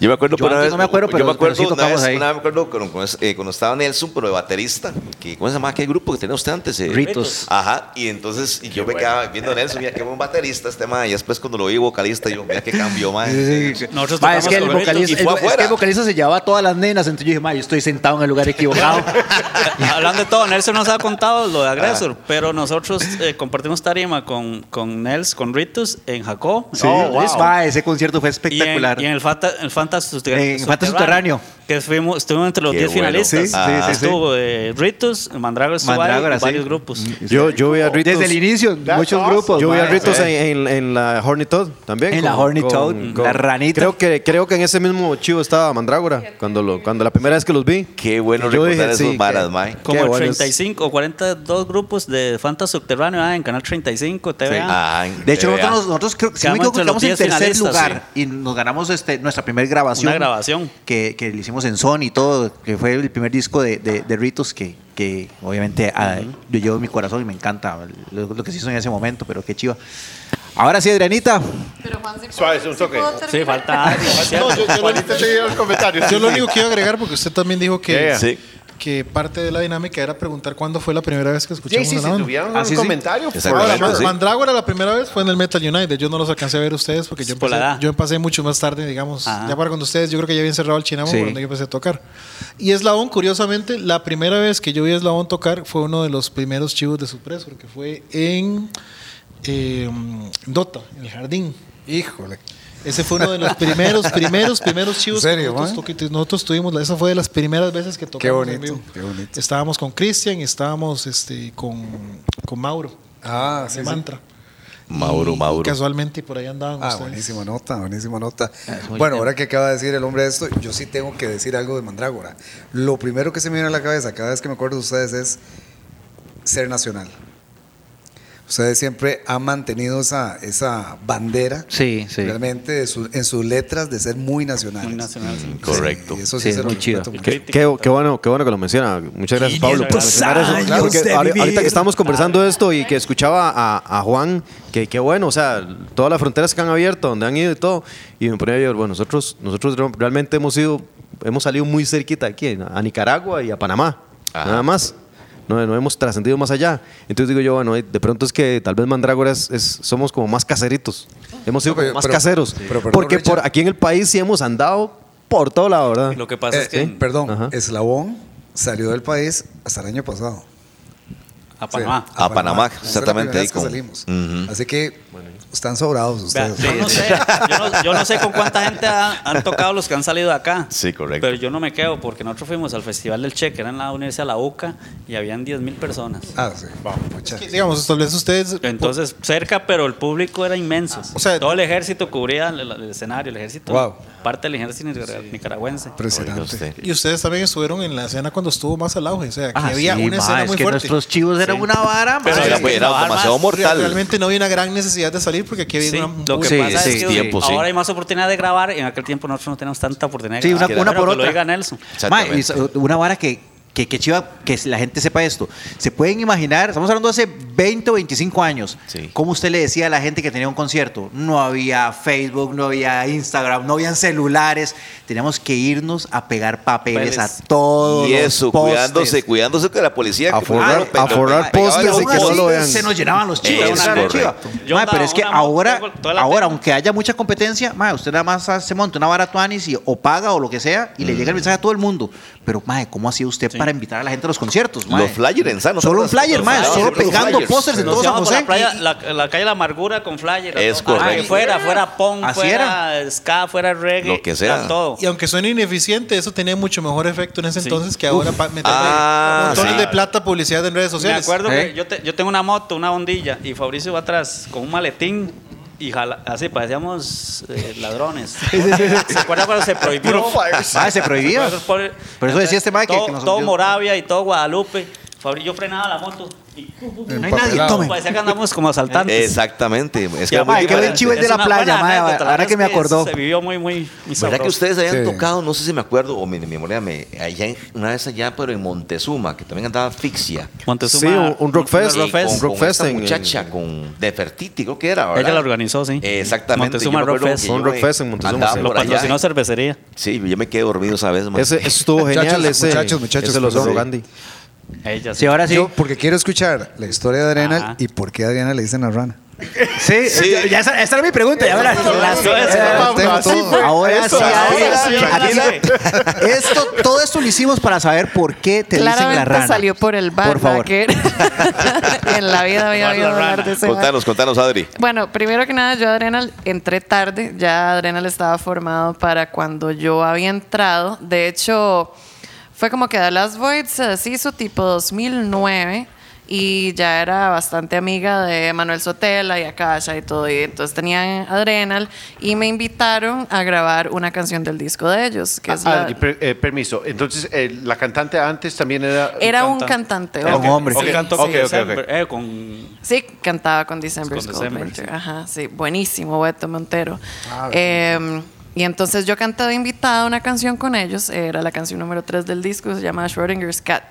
Yo me acuerdo Yo por una antes vez. no me acuerdo, yo pero- me acuerdo pero sí una vez, ahí. una vez me acuerdo cuando, cuando, eh, cuando estaba Nelson, pero de baterista. Que, ¿Cómo se llama aquel grupo que tenía usted antes? Eh, Ritos. Ajá, y entonces y yo me quedaba viendo a Nelson, mira qué buen baterista este man. Y después cuando lo vi vocalista, yo, mira qué cambió, man. Nosotros Ma, es tocamos que el Ritos. vocalista, y fue el- es afuera. que el vocalista se llevaba a todas las nenas, entonces yo dije, ma, yo estoy sentado en el lugar equivocado. Hablando de todo, Nelson nos ha contado lo de Agresor, Ah. pero nosotros eh, compartimos tarima con, con Nels, con Ritus en Jacob. Sí, Oh, wow. ese concierto fue Y en, espectacular. y en el Fanta, el Fanta Subterráneo. En Fanta Subterráneo. Que fuimos, estuvimos entre los Qué 10 bueno. finalistas. Sí, sí, Ah. sí, sí. Estuvo eh, Ritus, Mandragora estuvo ahí, Mandrágora, y sí. varios grupos. Yo, yo vi a Ritos, Desde el inicio, muchos grupos. yo vi a. Ritos en, en- en la Horny Toad también. En la Horny Toad, la ranita. Creo que, creo que en ese mismo chivo estaba Mandrágora, cuando, lo, cuando la primera vez que los vi. Qué bueno Yo recordar dije, esos sí, varas. Qué Como bueno es. 35 o 42 grupos de Fanta Subterráneo ah, en Canal 35, TVA. Ah, De hecho, nosotros, nosotros creo, si me equivoco, los quedamos en 10 tercer lugar y nos ganamos este, nuestra primera grabación. Una grabación. Que, que le hicimos en Sony y todo, que fue el primer disco de, de, de Ritos que, que obviamente ah, yo llevo en mi corazón y me encanta lo, lo que se hizo en ese momento, pero qué chiva. Ahora sí, Adrianita. Pero Juan, Suave, puedo- un toque. Sí, falta ¿no yo, yo lo único- yo lo único que quiero agregar, porque usted también dijo que, Sí. Que parte de la dinámica era preguntar cuándo fue la primera vez que Sí, escuchamos sí, a si la banda. tuvieran Ah, un sí, sí. comentario. Ahora, sí. Mandrágora la primera vez fue en el Metal United. Yo no los alcancé a ver ustedes porque yo empecé, yo empecé mucho más tarde, digamos. Ajá. Ya para cuando ustedes, yo creo que ya habían cerrado el Chinamo Sí. por donde yo empecé a tocar. Y Eslabón, curiosamente, la primera vez que yo vi a Eslabón tocar fue uno de los primeros chivos de Supresor, que fue en eh, Dota, en el jardín. Híjole. Ese fue uno de los primeros, primeros, primeros chivos ¿En serio, que nosotros, man? toqui- nosotros tuvimos. Esa fue de las primeras veces que tocamos en bonito, vivo. qué bonito. Estábamos con Cristian y estábamos este, con, con Mauro. Ah, de sí, sí. Mantra. Mauro, Y Mauro. Casualmente por ahí andaban Ah, ustedes. buenísima nota, buenísima nota. muy Bueno, bien. ahora que acaba de decir el hombre esto, yo sí tengo que decir algo de Mandrágora. Lo primero que se me viene a la cabeza cada vez que me acuerdo de ustedes es ser nacional. Ustedes siempre han mantenido esa, esa bandera Sí, sí. realmente de su- en sus letras de ser muy nacionales. Muy nacional, sí. Correcto. Y eso Sí, sí, es se lo muy chido. Qué- Qué, qué bueno, qué bueno que lo menciona. Muchas gracias, Pablo, por 500 mencionar eso. Porque ahorita que estábamos conversando esto y que escuchaba a, a Juan, que qué bueno, o sea, todas las fronteras que han abierto, donde han ido y todo, y me ponía a llorar, bueno, nosotros, nosotros realmente hemos ido, hemos salido muy cerquita aquí, a Nicaragua y a Panamá, Ajá. nada más. No, no hemos trascendido más allá. Entonces digo yo, bueno, de pronto es que tal vez Mandrágora es, es- somos como más caseritos. Hemos sido No, pero- como más pero- caseros. pero porque por aquí en el país sí hemos andado por todo lado, ¿verdad? Lo que pasa Eh, es que eh, perdón, Ajá. Eslabón salió del país hasta el año pasado. a Panamá. Sí, A Panamá, exactamente, ahí vez que con- salimos. Ujú. Así que están sobrados Vea, ustedes. yo, no sé, yo, no, yo no sé con cuánta gente ha- han tocado los que han salido de acá. Sí, correcto. Pero yo no me quedo porque nosotros fuimos al Festival del Che, que era en la Universidad de la UCA, y habían 10 mil personas. Ah, sí. Pucha. Que, digamos, tal vez ustedes. Entonces, cerca, pero el público era inmenso. O sea, todo el ejército cubría el, el escenario, el ejército, Wow. parte del ejército nicar- nicaragüense. Impresionante. usted. Y ustedes también estuvieron en la escena cuando estuvo más al auge. O sea, que Ah, había sí, una ma, escena es muy que fuerte. nuestros chivos eran Sí. una vara, Pero. Era, es que era demasiado más, mortal. Realmente no había una gran necesidad de salir porque aquí había Sí, una. un lo que Sí, pasa sí, es que tiempo, sí. ahora hay más oportunidad de grabar. En aquel tiempo nosotros no teníamos tanta oportunidad de Sí, grabar. una, una por que lo otra. diga Nelson. Ma, Exactamente. y s- una vara que, que, que chiva que la gente sepa esto. Se pueden imaginar, estamos hablando de hace 20 o 25 años, Sí. cómo usted le decía a la gente que tenía un concierto. No había Facebook, no había Instagram, no habían celulares. Teníamos que irnos a pegar papeles a todos. Y los eso, postes. cuadándose, cuidándose que la policía. A forrar- a forrar postes y que no lo vean. Se nos llenaban los chivos. Es una gran chiva. correcto. Yo Ma, andaba pero es que ahora, ahora aunque haya mucha competencia, ma, usted nada más se monta una vara tuanis y o paga o lo que sea y le llega el mensaje a todo el mundo. Pero, mae, ¿cómo hacía usted para invitar a la gente a los conciertos? mae? Los flyers en sano. Solo un flyer, mae, solo pegando pósters en todo San José. la, playa, la, la calle La Amargura con flyer. Es todo. correcto. Fuera, fuera punk, Así fuera ska, fuera reggae. Lo que sea. era Todo. Y aunque suene ineficiente, eso tenía mucho mejor efecto en ese entonces que ahora meterle Ah, montones sí. de plata publicidad en redes Me sociales. acuerdo ¿Eh? que yo, te- yo tengo una moto, una hondilla, y Fabricio va atrás con un maletín y jala, así parecíamos eh, ladrones. ¿Se acuerda cuando se prohibió? Ah, se prohibía. Por, eso decía este que- todo, que nos todo. Moravia y todo Guadalupe. Yo frenaba la moto y No hay nadie, tome. parecía que andamos como asaltantes. Exactamente. Es que Ya, era muy mae, qué buen chivo el de la playa, mae, ahora verdad que me acordó. Se vivió muy, muy, ¿Verdad que ustedes habían Sí. tocado, no sé si me acuerdo, o mi, mi memoria me. Allá una vez allá, pero en Montezuma, que también andaba Fixia. Montezuma, Sí, un- un rock fest. un rock fest. con, rock con fest esta en- muchacha, con Nefertiti, creo que era, ¿verdad? Ella la organizó, sí. Exactamente. Montezuma yo me Rock acuerdo Fest. que Un yo rock me fest en Montezuma. Lo patrocinó cervecería. Sí, yo me quedé dormido esa vez. man. Ese, eso estuvo genial. Muchachos, ese, muchachos, muchachos, ese lo perdón. cerró Gandhi. Ella sí. Sí, ahora sí. Yo, porque quiero escuchar la historia de Adriana Ajá. y por qué a Adriana le dicen la rana. Sí, Sí. ya- ya esa, esa era mi pregunta. Ya. Ahora sí, ahora sí. Esto, todo esto lo hicimos para saber por qué te dicen la Claramente rana. salió por el bar. Por favor. que en la vida había oído La hablar de ese bar. Contanos, contanos, Adri. Bueno, primero que nada, yo Adrenal entré tarde. Ya Adrenal estaba formado para cuando yo había entrado. De hecho, fue como que The Last Void se deshizo tipo 2009 y ya era bastante amiga de Manuel Sotela y Akasha y todo. Y entonces tenían Adrenal y me invitaron a grabar una canción del disco de ellos, que es Ah, la- per- eh, permiso. Entonces, eh, la cantante antes también era. Era un cantante. Era un hombre. Sí, cantó. December, eh, con Sí, cantaba con December's Con December, sí. Ajá, sí, buenísimo, Beto Montero. Eh, y entonces yo canté de invitada una canción con ellos, era la canción número 3 del disco, se llama Schrodinger's Cat.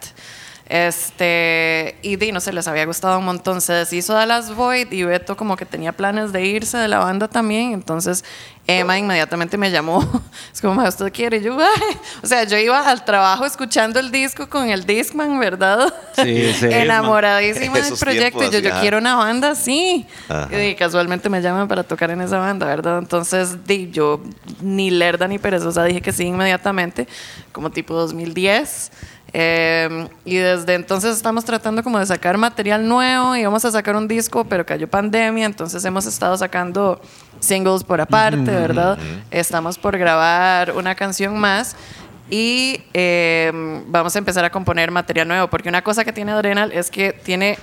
Este, y di, no sé, les había gustado un montón. Se deshizo de las Void y Beto como que tenía planes de irse de la banda también. Entonces Emma inmediatamente me llamó. Es como, "Ma, ¿usted quiere? Y yo, "Ay". o sea, yo iba al trabajo escuchando el disco con el Discman, ¿verdad? Sí, sí. Enamoradísima del proyecto. Y yo, yo quiero una banda, sí. Ajá. Y casualmente me llaman para tocar en esa banda, ¿verdad? Entonces, di, yo ni lerda ni perezosa dije que sí inmediatamente, como tipo 2010. Eh, y desde entonces estamos tratando como de sacar material nuevo y vamos a sacar un disco, pero cayó pandemia, entonces hemos estado sacando singles por aparte, ¿verdad? Estamos por grabar una canción más y eh, vamos a empezar a componer material nuevo, porque una cosa que tiene Adrenal es que tiene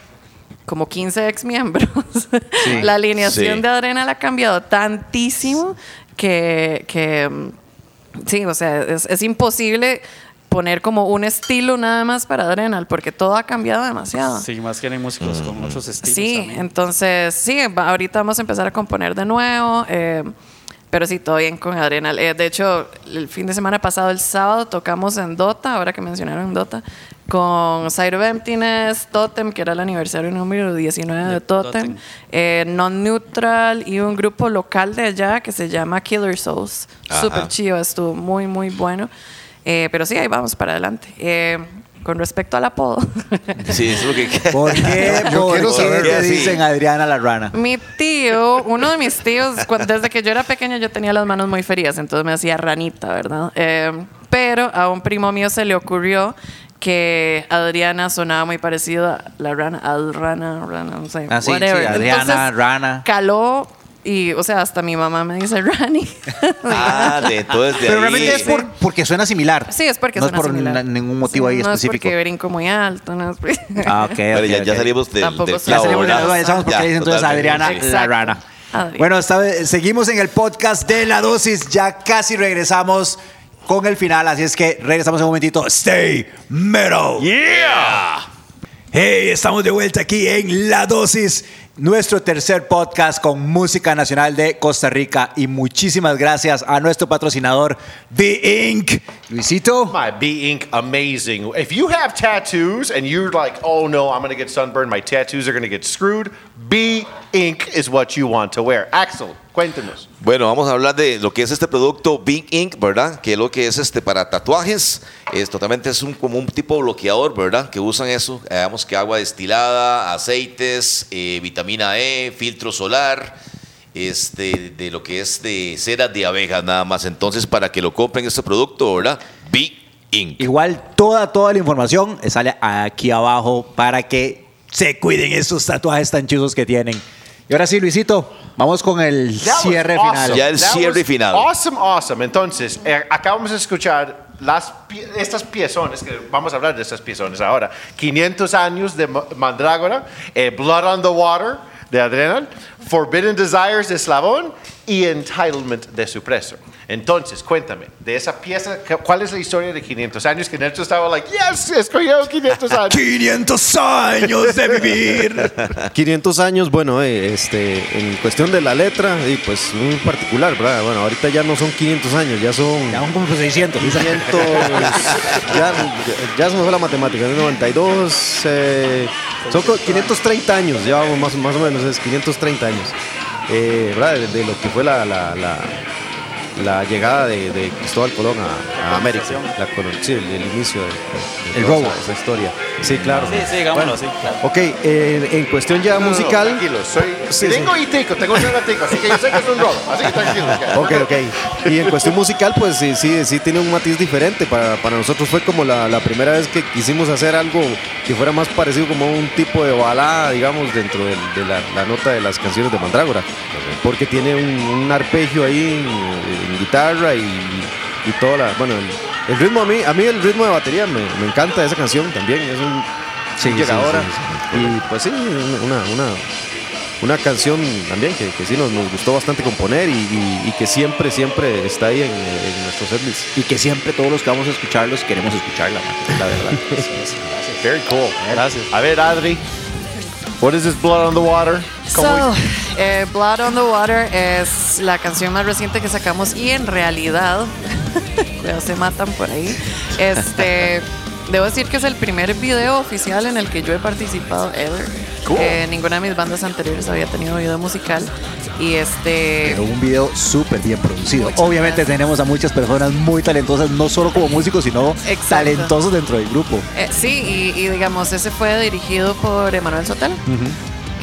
como 15 ex miembros. La alineación Sí. de Adrenal ha cambiado tantísimo que, que mm, sí, o sea, es, es imposible poner como un estilo nada más para Adrenal, porque todo ha cambiado demasiado. Sí, más que hay músicos con otros estilos. Sí, también. entonces sí, ahorita vamos a empezar a componer de nuevo, eh, pero sí, todo bien con Adrenal. Eh, de hecho, el fin de semana pasado, el sábado, tocamos en Dota, ahora que mencionaron Dota, con Side of Emptiness, Totem, que era el aniversario número 19 de, Totem, eh, Non-Neutral y un grupo local de allá que se llama Killer Souls. Súper chido, estuvo muy, muy bueno. Eh, pero sí, ahí vamos para adelante. Eh, con respecto al apodo. Sí, eso es lo que. ¿Por qué? Yo ¿Por quiero qué saber, te sí. dicen Adriana la rana? Mi tío, uno de mis tíos, desde que yo era pequeña yo tenía las manos muy frías, entonces me hacía ranita, ¿verdad? Eh, pero a un primo mío se le ocurrió que Adriana sonaba muy parecido a la rana, al rana, rana, no sé, Ah, sí, whatever. sí, Adriana, Entonces, rana. Caló y, o sea, hasta mi mamá me dice Rani. Ah, de entonces de Pero ahí. realmente es por- porque suena similar. Sí, es porque no suena es por similar. ningún motivo ahí no específico. es porque brinco muy alto, no es porque- Ah, ok. Bueno, ok, ya, ya salimos del, Tampoco del Ya salimos de la ¿verdad? duda, ya sabemos por qué dicen entonces Adriana la rana. Bueno, esta vez seguimos en el podcast de La Dosis. Ya casi regresamos con el final, así es que regresamos en un momentito. Stay metal. Yeah. Hey, estamos de vuelta aquí en La Dosis, nuestro tercer podcast con música nacional de Costa Rica. Y muchísimas gracias a nuestro patrocinador, The Inc. Luisito. My B Ink, amazing. If you have tattoos and you're like, oh no, I'm gonna get sunburned, my tattoos are gonna get screwed, B Ink is what you want to wear. Axel, cuéntenos. Bueno, vamos a hablar de lo que es este producto Big Ink, ¿verdad? Que es lo que es este para tatuajes. Es totalmente es un como un tipo de bloqueador, ¿verdad? Que usan eso. Eh, Digamos que agua destilada, aceites, eh, vitamina E, filtro solar, este, de lo que es de cera de abejas nada más. Entonces, para que lo compren este producto, ¿verdad? Big Ink. Igual toda, toda la información sale aquí abajo para que se cuiden esos tatuajes tan chuzos que tienen. Y ahora sí, Luisito, vamos con el That was cierre awesome. final. Ya el That cierre was final. Awesome, awesome. Entonces, eh, acabamos de escuchar las, pie- estas piezones, que vamos a hablar de estas piezones ahora. 500 años de Ma- Mandrágora, eh, Blood on the Water de Adrenal, Forbidden Desires de Slavón y Entitlement de Supreso. Entonces, cuéntame, de esa pieza, ¿cu- ¿cuál es la historia de 500 años? Que Neto estaba like, yes, escogió 500 años. 500 años de vivir. 500 años, bueno, eh, este, en cuestión de la letra, y pues muy particular, ¿verdad? Bueno, ahorita ya no son 500 años, ya son Ya son como 600. 500, ya, ya se me fue la matemática, en el 92, eh, son co- 530 años, llevamos más, más o menos, es 530 años, eh, ¿verdad? De, de lo que fue la, la, la- la llegada de, de Cristóbal Colón a, a América, la, colon- sí, el, el inicio de, de- de El toda robo. esa, esa historia. Sí, claro. Sí, sí, digámoslo así. claro. Ok, eh, en cuestión ya No, no, no, musical. tranquilo, soy, Sí, tengo sí. y tico, tengo un tico, así que yo sé que es un robo, así que tranquilo. Ok, ok. Y en cuestión musical, pues sí, sí, sí tiene un matiz diferente. Para, para nosotros fue como la, la primera vez que quisimos hacer algo que fuera más parecido como un tipo de balada, digamos, dentro de, la, la nota de las canciones de Mandrágora. Porque tiene un, un arpegio ahí en, guitarra y, y toda la... Bueno, el, el ritmo a mí, a mí el ritmo de batería me, me encanta de esa canción también. Es un... Sí, llegadora. sí, sí, Y pues sí, una, una, una canción también que, que sí nos, nos gustó bastante componer y, y- y que siempre, siempre está ahí en, en nuestros setlists. Y que siempre todos los que vamos a escucharlos queremos escucharla, la verdad. Very cool. Gracias. A ver, Adri, what is this Blood on the Water? ¿Cómo So, eh, Blood on the Water es la canción más reciente que sacamos y en realidad, cuidado, se matan por ahí. Este, debo decir que es el primer video oficial en el que yo he participado ever. Cool. Eh, ninguna de mis bandas anteriores había tenido video musical y este. Pero un video súper bien producido. Muchas Obviamente gracias. tenemos a muchas personas muy talentosas, no solo como músicos, sino Exacto. talentosos dentro del grupo. Eh, sí, y, y digamos, ese fue dirigido por Emanuel Sotel.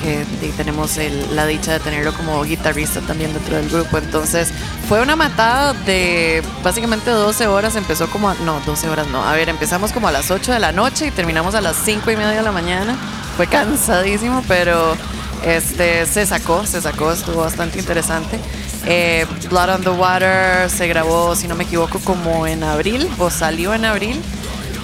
que y tenemos el- la dicha de tenerlo como guitarrista también dentro del grupo. Entonces fue una matada de básicamente 12 horas. Empezó como, a- no, 12 horas no. A ver, empezamos como a las 8 de la noche y terminamos a las 5 y media de la mañana. Fue cansadísimo, pero este, se sacó, se sacó, estuvo bastante interesante. Eh, Blood on the Water se grabó, si no me equivoco, como en abril o salió en abril.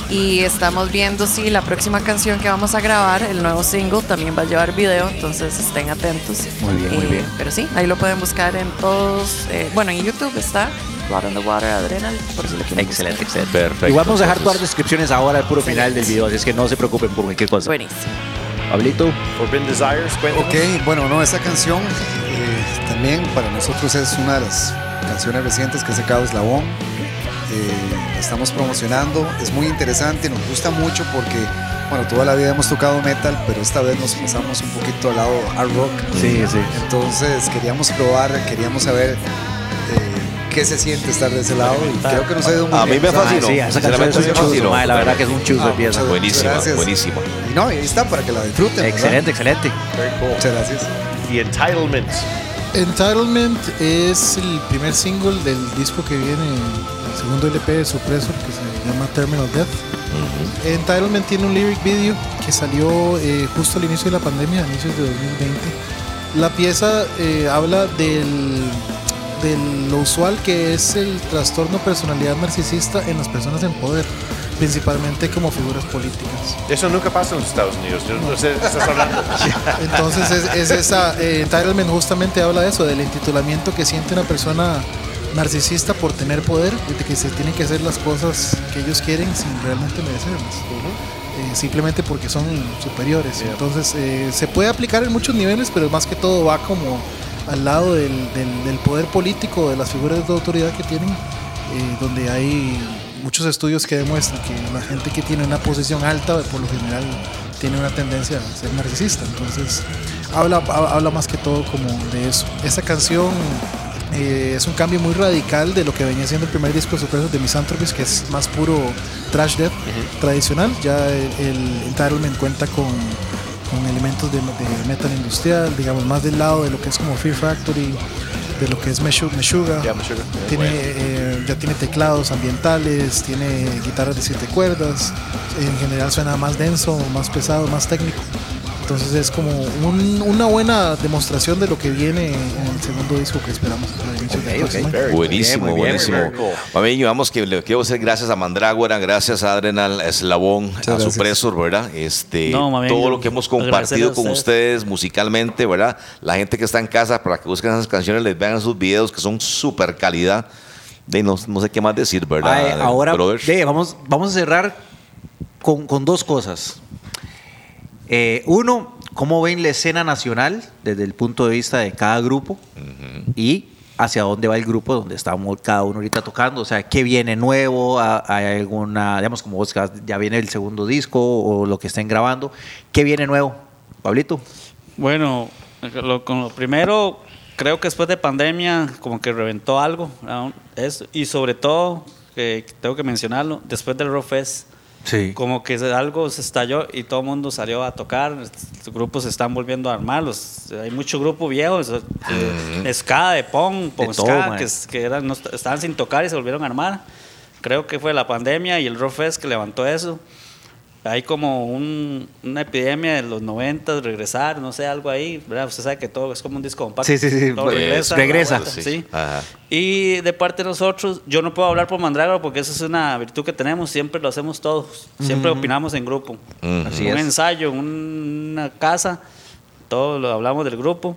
Y estamos viendo si la próxima canción que vamos a grabar, el nuevo single, también va a llevar video, entonces estén atentos. Muy bien, muy Eh, bien. Pero sí, ahí lo pueden buscar en todos. eh, bueno, en YouTube está Blood on the Water Adrenal, por si lo quieren. Excelente, excelente. Perfecto. Igual vamos a dejar todas las descripciones ahora al puro final del video, así es que no se preocupen por cualquier cosa. Buenísimo. Pablito, Forbidden Desires, cuéntanos. Ok, bueno, no, esta canción eh, también para nosotros es una de las canciones recientes que ha sacado Eslabón. Eh, estamos promocionando, es muy interesante, nos gusta mucho porque, bueno, toda la vida hemos tocado metal, pero esta vez nos pasamos un poquito al lado hard rock. Sí, sí. Entonces queríamos probar, queríamos saber qué se siente estar de ese lado y creo que nos ha ido muy A mí bien. me ¿sabes? fascinó. Ah, sí, esa canción Sinceramente es un me chuzo, fascinó. mae, la verdad que es un chuzo Ah, de pieza. Buenísima, gracias. buenísima. Y no, y ahí está para que la disfruten. ¿verdad? Excelente, excelente. Very cool. Muchas gracias. The Entitlement. Entitlement es el primer single del disco que viene, el segundo LP de Suppressor que se llama Terminal Death. Entitlement tiene un lyric video que salió eh, justo al inicio de la pandemia, a inicios de 2020. La pieza eh, habla del, de lo usual que es el trastorno personalidad narcisista en las personas en poder, principalmente como figuras políticas. Eso nunca pasa en los Estados Unidos. Yo no sé de qué estás hablando. Entonces es, es esa, eh, Entitlement justamente habla de eso, del intitulamiento que siente una persona narcisista por tener poder, de que se tienen que hacer las cosas que ellos quieren sin realmente merecerlas, eh, simplemente porque son superiores. Entonces eh, se puede aplicar en muchos niveles, pero más que todo va como al lado del, del- del poder político, de las figuras de autoridad que tienen, eh, donde hay muchos estudios que demuestran que la gente que tiene una posición alta, por lo general, tiene una tendencia a ser narcisista. Entonces, habla, ha- habla más que todo como de eso. Esa canción eh, es un cambio muy radical de lo que venía siendo el primer disco de Suppressor de Misanthropist, que es más puro trash death tradicional. Ya el, el Entitlement cuenta con, con elementos de, de metal industrial, digamos, más del lado de lo que es como Fear Factory, de lo que es Meshu- Meshuggah. Yeah, Meshuggah. Tiene, eh, ya tiene teclados ambientales, tiene guitarras de siete cuerdas, en general suena más denso, más pesado, más técnico. Entonces es como un- una buena demostración de lo que viene en el segundo disco que esperamos para inicios del Ok, ok. próximo año. Very Buenísimo, bien, buenísimo. cool. Mí, vamos que le quiero hacer gracias a Mandrágora, gracias a Adrenal, a Eslabón, a gracias. Supresor, ¿verdad? Este, No, bien, todo lo que hemos compartido a con ustedes. ustedes musicalmente, ¿verdad? La gente que está en casa para que busquen esas canciones, les vean sus videos que son súper calidad. De no, no sé qué más decir, ¿verdad? Ay, ahora, ve, vamos, vamos a cerrar con, con dos cosas. Eh, uno, ¿cómo ven la escena nacional desde el punto de vista de cada grupo? Y hacia dónde va el grupo donde estamos cada uno ahorita tocando. O sea, ¿qué viene nuevo? ¿Ha- ¿Hay alguna, digamos, como vos, ya viene el segundo disco o lo que estén grabando? ¿Qué viene nuevo? Pablito. Bueno, lo, con lo primero, creo que después de pandemia, como que reventó algo. y sobre todo, que tengo que mencionarlo, después del Rock Fest, Sí. como que algo se estalló y todo el mundo salió a tocar. Los grupos se están volviendo a armar. Los, hay mucho grupo viejo, de ska, de punk, punk todo, ska, man. que, que eran, no est- estaban sin tocar y se volvieron a armar. Creo que fue la pandemia y el Rock Fest que levantó eso. Hay como un- una epidemia de los 90, regresar, no sé, algo ahí. ¿verdad? Usted sabe que todo es como un disco compacto. Sí, sí, sí, Todo pues, regresa. regresa. vuelta, sí. Y de parte de nosotros, yo no puedo hablar por Mandrágora porque esa es una virtud que tenemos, siempre lo hacemos todos, siempre opinamos en grupo. Así un es. ensayo, una casa, todos lo hablamos del grupo.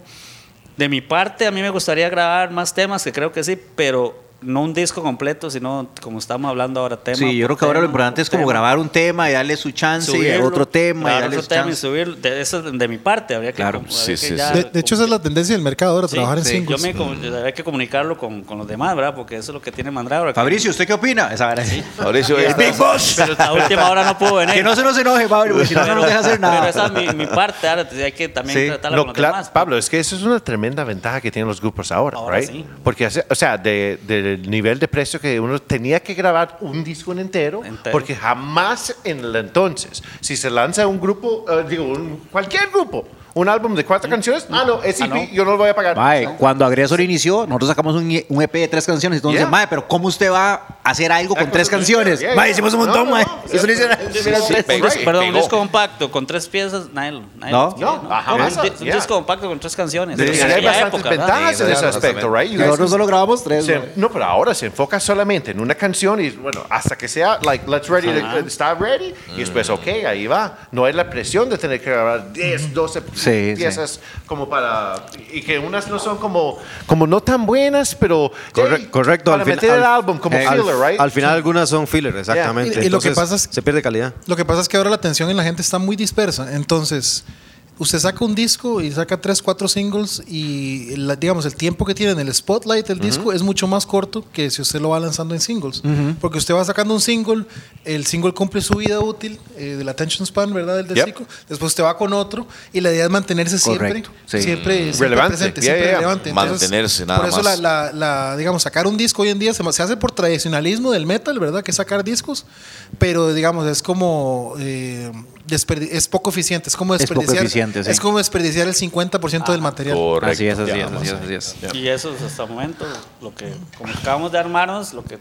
De mi parte, a mí me gustaría grabar más temas, que creo que sí, pero no un disco completo, sino como estamos hablando ahora, tema. Sí, yo creo que ahora lo importante por es como tema. grabar un tema y darle su chance, y Subirlo, otro tema y darle otro su tema y subirlo. De, eso de mi parte, habría que, Claro. Sí, que sí, ya- De, de hecho, esa es la tendencia del mercado ahora, Sí, trabajar en sí. singles. Yo me habría que comunicarlo con, con los demás, ¿verdad? Porque eso es lo que tiene Mandrágora. Fabricio, ¿usted qué opina? Esa. Mauricio, El Big Boss. Pero a última hora no pudo venir. Que no se nos enoje, Pablo, porque si no, no nos deja hacer nada. Pero esa es mi, mi parte, ahora hay que también Sí. tratarla No, con los demás. Pablo, es que eso es una tremenda ventaja que tienen los grupos ahora, Ahora right? sí. Porque, o sea, de el nivel de precio que uno tenía que grabar un disco en entero, Entero. porque jamás en el entonces, si se lanza un grupo, eh, digo, un- cualquier grupo, un álbum de cuatro canciones, ah, no, es EP, no. yo no lo voy a pagar. Mae, No. cuando Agresor inició, nosotros sacamos un, E- un EP de tres canciones. Entonces, Yeah. mae, pero ¿cómo usted va a hacer algo con Ah, tres canciones? yeah, Mae, yeah. hicimos un montón, no, mae. no. Eso no dis- perdón, un disco compacto con tres piezas, nadie, No. No, ajá, Un, disco compacto con tres canciones. Hay bastantes ventajas en ese aspecto, right? Nosotros solo grabamos tres. mae. no, pero ahora se enfoca solamente en una canción y bueno, hasta que sea, like, let's ready, está ready, y después, ok, ahí va. No hay la presión de tener que grabar 10, 12 Sí, piezas como para, y que unas no son como, como no tan buenas, pero Corre- hey, correcto. para al meter el al- álbum como eh, al- filler, right? Al final algunas son filler, exactamente. Y- y lo que Entonces, pasa es- se pierde calidad. Lo que pasa es que ahora la atención en la gente está muy dispersa. Entonces, usted saca un disco y saca tres, cuatro singles y la- digamos el tiempo que tiene en el spotlight del disco es mucho más corto que si usted lo va lanzando en singles. Porque usted va sacando un single, el single cumple su vida útil eh, del attention span, ¿verdad? Del Yep. disco. Después usted va con otro y la idea es mantenerse siempre, Correcto, sí. siempre, siempre Relevante. presente, Yeah, siempre yeah, relevante. Mantenerse nada por eso más. La, la- la, digamos, sacar un disco hoy en día se, se hace por tradicionalismo del metal, ¿verdad? Que es sacar discos, pero digamos, es como eh, es poco eficiente, es como Es poco desperdiciar, eficiente, sí. es como desperdiciar el 50% del material. Correcto. Así es, así es, así es, así es. Y eso es hasta el momento, lo que, como acabamos de armarnos, lo que,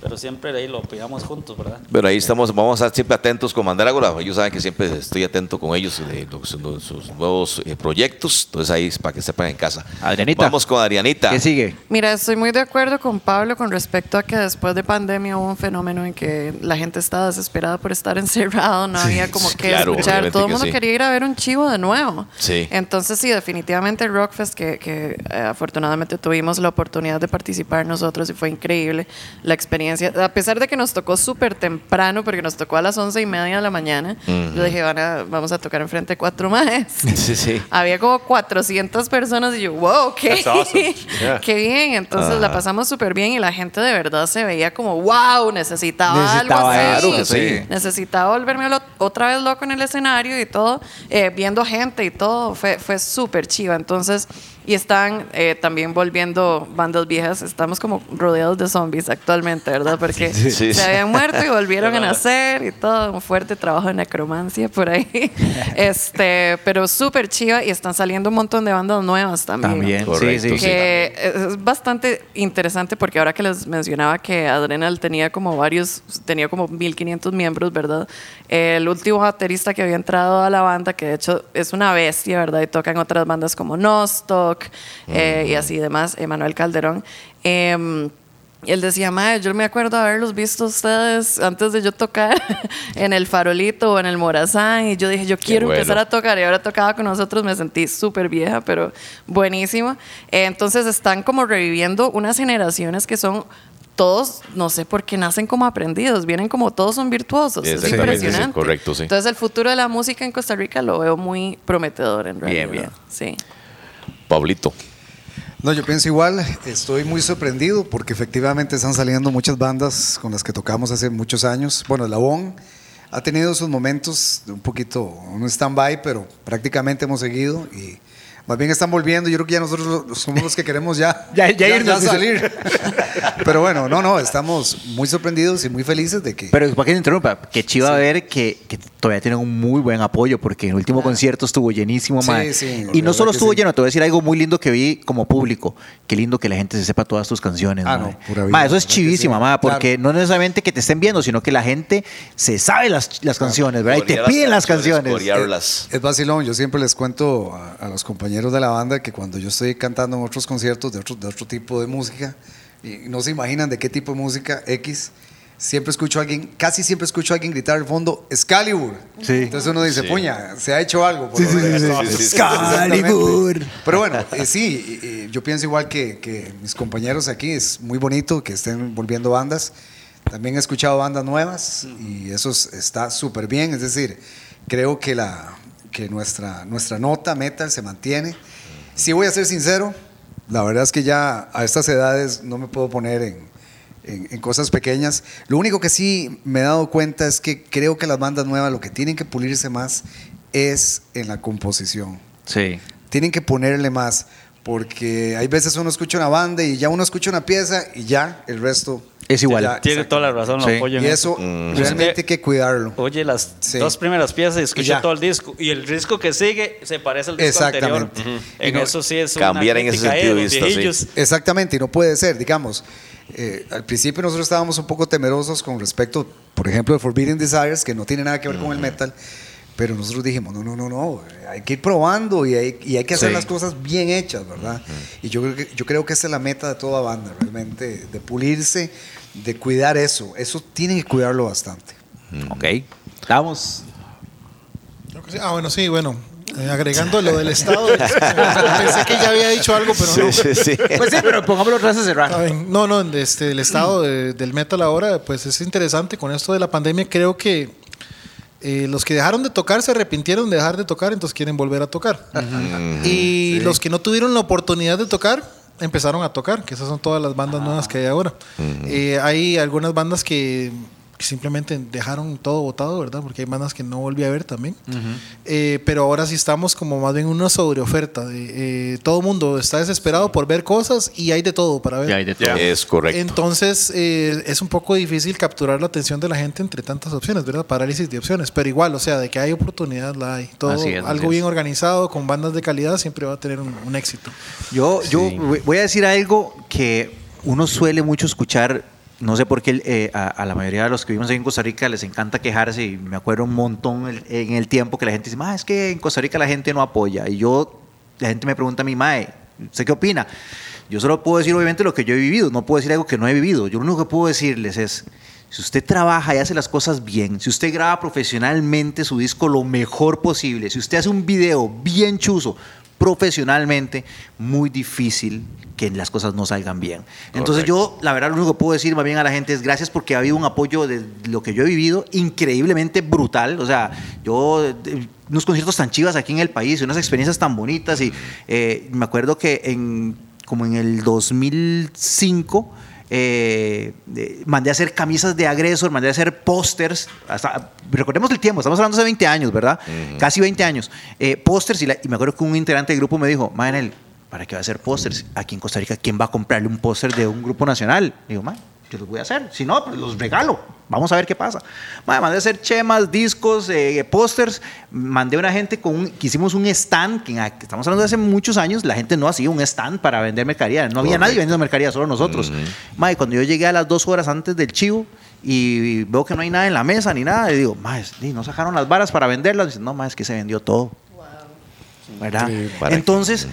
pero siempre ahí lo pillamos juntos, ¿verdad? Pero ahí estamos, vamos a estar siempre atentos con Mandrágora. Ellos saben que siempre estoy atento con ellos de los- los- sus nuevos eh, proyectos. Entonces ahí es para que sepan en casa. Adrianita. Vamos con Adrianita. ¿Qué sigue? Mira, estoy muy de acuerdo con Pablo con respecto a que después de pandemia hubo un fenómeno en que la gente estaba desesperada por estar encerrado, no había como que claro, escuchar, todo el que mundo sí. quería ir a ver un chivo de nuevo. Sí. Entonces sí, definitivamente el Rockfest que, que, eh, afortunadamente tuvimos la oportunidad de participar nosotros y fue increíble la experiencia, a pesar de que nos tocó súper temprano, porque nos tocó a las once y media de la mañana, yo dije, "Van a- vamos a tocar enfrente de cuatro más. Sí, sí. Había como 400 personas y yo, wow, qué, That's awesome. Yeah. qué bien. Entonces la pasamos súper bien y la gente de verdad se veía como, wow, necesitaba, Necesitaba algo así. eso, sí. Necesitaba volverme lo- otra vez loco en el escenario y todo, eh, viendo gente y todo. Fue, fue súper chiva. Entonces, y están eh, también volviendo bandas viejas. Estamos como rodeados de zombies actualmente, ¿verdad? Porque Sí, se sí. habían muerto y volvieron a nacer y todo. Un fuerte trabajo de necromancia por ahí. este, pero súper chiva y están saliendo un montón de bandas nuevas también. También, Correcto, sí, sí. sí. Que es bastante interesante porque ahora que les mencionaba que Adrenal tenía como varios, tenía como 1500 miembros, ¿verdad? El último baterista que había entrado a la banda, que de hecho es una bestia, ¿verdad? Y tocan otras bandas como Eh, y así demás, Emanuel Calderón. Em, y él decía, Mae, yo me acuerdo haberlos visto ustedes antes de yo tocar en el Farolito o en el Morazán. Y yo dije, yo quiero bueno. empezar a tocar. Y ahora tocaba con nosotros, me sentí súper vieja, pero buenísimo. Eh, entonces están como reviviendo unas generaciones que son todos, no sé por qué nacen como aprendidos, vienen como todos son virtuosos. Es Exactamente, sí, impresionante. correcto, sí. Entonces el futuro de la música en Costa Rica lo veo muy prometedor en realidad. Bien, bien. Sí. Pablito. No, yo pienso igual, estoy muy sorprendido porque efectivamente están saliendo muchas bandas con las que tocamos hace muchos años. Bueno, el Labón ha tenido sus momentos un poquito, un stand-by, pero prácticamente hemos seguido y más bien están volviendo. Yo creo que ya nosotros somos los que queremos ya, Ya- ya irnos. salir. pero bueno, no, no, estamos muy sorprendidos y muy felices de que... Pero para que se interrumpa, que chiva ver que, que todavía tienen un muy buen apoyo, porque en el último concierto estuvo llenísimo, Sí, sí, y no solo estuvo sí. lleno, te voy a decir algo muy lindo que vi como público. Qué lindo que la gente se sepa todas tus canciones. Ah, no, pura vida, Mae, eso es chivísima, sí. mae, porque no necesariamente que te estén viendo, sino que la gente se sabe las, las canciones, ¿verdad? Y te piden las canciones. corearlas. Es vacilón, yo siempre les cuento a, a los compañeros de la banda que cuando yo estoy cantando en otros conciertos de otro, de otro tipo de música, y no se imaginan de qué tipo de música X, siempre escucho a alguien, casi siempre escucho a alguien gritar al fondo, Excalibur. Sí. Entonces uno dice, Sí. puña, se ha hecho algo. por lo menos". sí, sí, sí. Excalibur. Pero bueno, eh, sí, y yo pienso igual que, que mis compañeros aquí, es muy bonito que estén volviendo bandas. También he escuchado bandas nuevas y eso es- está súper bien. Es decir, creo que, la, que nuestra, nuestra nota metal se mantiene. Si voy a ser sincero, la verdad es que ya a estas edades no me puedo poner en, en- en cosas pequeñas. Lo único que sí me he dado cuenta es que creo que las bandas nuevas lo que tienen que pulirse más es en la composición Sí. tienen que ponerle más. Porque hay veces uno escucha una banda y ya uno escucha una pieza y ya el resto Es igual. ya- Tiene toda la razón, lo Sí. apoyo en Y eso realmente hay que cuidarlo. Oye, las Sí. dos primeras piezas y escucho ya. todo el disco. Y el disco que sigue se parece al disco Exactamente. anterior. En Y no- eso sí es Cambiar una en ese crítica, sentido eh, de los vista, sí. viejillos. Exactamente, y no puede ser, digamos. eh, al principio nosotros estábamos un poco temerosos con respecto, por ejemplo, de Forbidden Desires, que no tiene nada que ver con el metal, pero nosotros dijimos, no, no, no, no, eh, hay que ir probando y hay, y hay que hacer Sí. las cosas bien hechas, ¿verdad? Y yo creo, que, yo creo que esa es la meta de toda banda, realmente, de pulirse, de cuidar eso. Eso tienen que cuidarlo bastante. Ok. Vamos. Creo que sí. Ah, bueno, sí, bueno. eh, agregando lo del Estado. pensé que ya había dicho algo, pero no. Sí, sí, sí. Pues sí, pero pongámoslo otra vez a cerrar. No, no, este, el estado de- del metal ahora, pues es interesante. Con esto de la pandemia, creo que eh, los que dejaron de tocar se arrepintieron de dejar de tocar, entonces quieren volver a tocar. y los que no tuvieron la oportunidad de tocar, empezaron a tocar, que esas son todas las bandas nuevas que hay ahora. Eh, hay algunas bandas que que simplemente dejaron todo votado, ¿verdad? Porque hay bandas que no volví a ver también. Eh, pero ahora sí estamos como más bien una sobreoferta. De, eh, todo el mundo está desesperado por ver cosas y hay de todo para ver. Ya hay de todo. Es correcto. Entonces eh, es un poco difícil capturar la atención de la gente entre tantas opciones, ¿verdad? Parálisis de opciones. Pero igual, o sea, de que hay oportunidad, la hay. Todo Así es, así algo bien organizado, con bandas de calidad, siempre va a tener un, un éxito. Yo, yo voy a decir algo que uno suele mucho escuchar. No sé por qué eh, a, la mayoría de los que vivimos aquí en Costa Rica les encanta quejarse y me acuerdo un montón en el tiempo que la gente dice, "Ma, es que en Costa Rica la gente no apoya. Y yo, la gente me pregunta a mí, Mae, ¿usted qué opina? Yo solo puedo decir obviamente lo que yo he vivido, no puedo decir algo que no he vivido. Yo lo único que puedo decirles es, si usted trabaja y hace las cosas bien, si usted graba profesionalmente su disco lo mejor posible, si usted hace un video bien chuzo, profesionalmente, muy difícil que las cosas no salgan bien. Entonces yo, la verdad, lo único que puedo decir más bien a la gente es gracias porque ha habido un apoyo de lo que yo he vivido increíblemente brutal. O sea, yo, eh, unos conciertos tan chivas aquí en el país, unas experiencias tan bonitas y eh, me acuerdo que en, como en el 2005... eh, mandé a hacer camisas de agresor, mandé a hacer pósters. hasta- Recordemos el tiempo, estamos hablando hace 20 años, ¿verdad? Casi 20 años. Eh, pósters, y, y me acuerdo que un integrante del grupo me dijo, Manuel, ¿para qué va a hacer pósters? Aquí en Costa Rica, ¿quién va a comprarle un póster de un grupo nacional? Digo, man, yo los voy a hacer. Si no, pues los regalo. Vamos a ver qué pasa. Man, mandé a hacer chemas, discos, eh, pósters. Mandé a una gente con un, que hicimos un stand, que estamos hablando de hace muchos años, la gente no hacía un stand para vender mercadería. No había nadie vendiendo mercadería, solo nosotros. Y cuando yo llegué a las dos horas antes del chivo y veo que no hay nada en la mesa ni nada, y digo, ma, es- di, no sacaron las varas para venderlas. Dice, no, ma, es que se vendió todo. ¿verdad? ¿para qué? Entonces,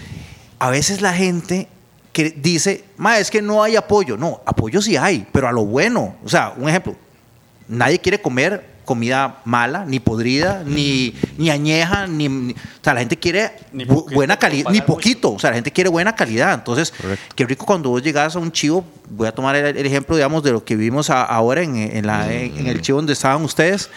a veces la gente que dice, ma, es que no hay apoyo. No, apoyo sí hay, pero a lo bueno. O sea, un ejemplo, nadie quiere comer comida mala, ni podrida, ni, ni añeja, ni, ni- o sea, la gente quiere Ni bu- poquito, buena calidad, ni poquito, o sea, la gente quiere buena calidad. Entonces, qué rico cuando vos llegas a un chivo, voy a tomar el, el ejemplo, digamos, de lo que vivimos a- ahora en, en la- en- en el chivo donde estaban ustedes,